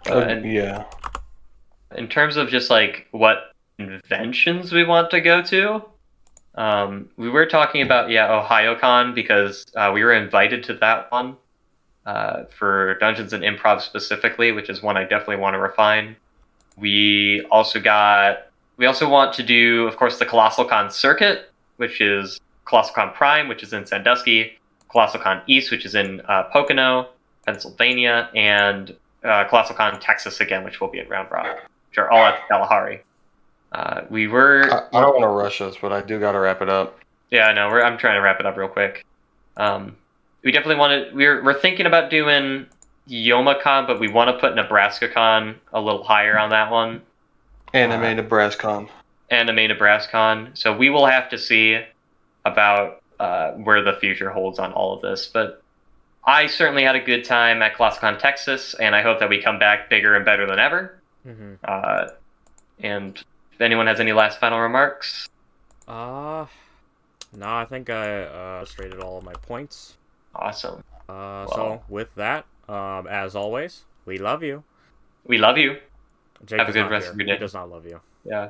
Uh, and yeah. in terms of just like what conventions we want to go to, um, we were talking about yeah OhioCon because uh, we were invited to that one uh, for Dungeons and Improv specifically, which is one I definitely want to refine. We also got we also want to do, of course, the Colossal Con circuit, which is Colossal Con Prime, which is in Sandusky, Colossal Con East, which is in uh, Pocono, Pennsylvania, and uh, Colossal Con Texas again, which will be at Round Rock, which are all at Kalahari. Uh, we were. I, I don't want to rush us, but I do got to wrap it up. Yeah, I know. We're, I'm trying to wrap it up real quick. Um, we definitely want to. We're we're thinking about doing Youmacon, but we want to put NebraskaCon a little higher on that one. Anime Uh, Nebraska. Anime NebraskaCon. So we will have to see about uh, where the future holds on all of this. But I certainly had a good time at Colossal Con Texas, and I hope that we come back bigger and better than ever. Mm-hmm. Uh, and if anyone has any last final remarks, Uh, no, I think I uh, stated all of my points. awesome. Uh, Wow. so with that, um, as always, we love you. We love you. Jake Have a good rest here. of your day. He does not love you. Yeah.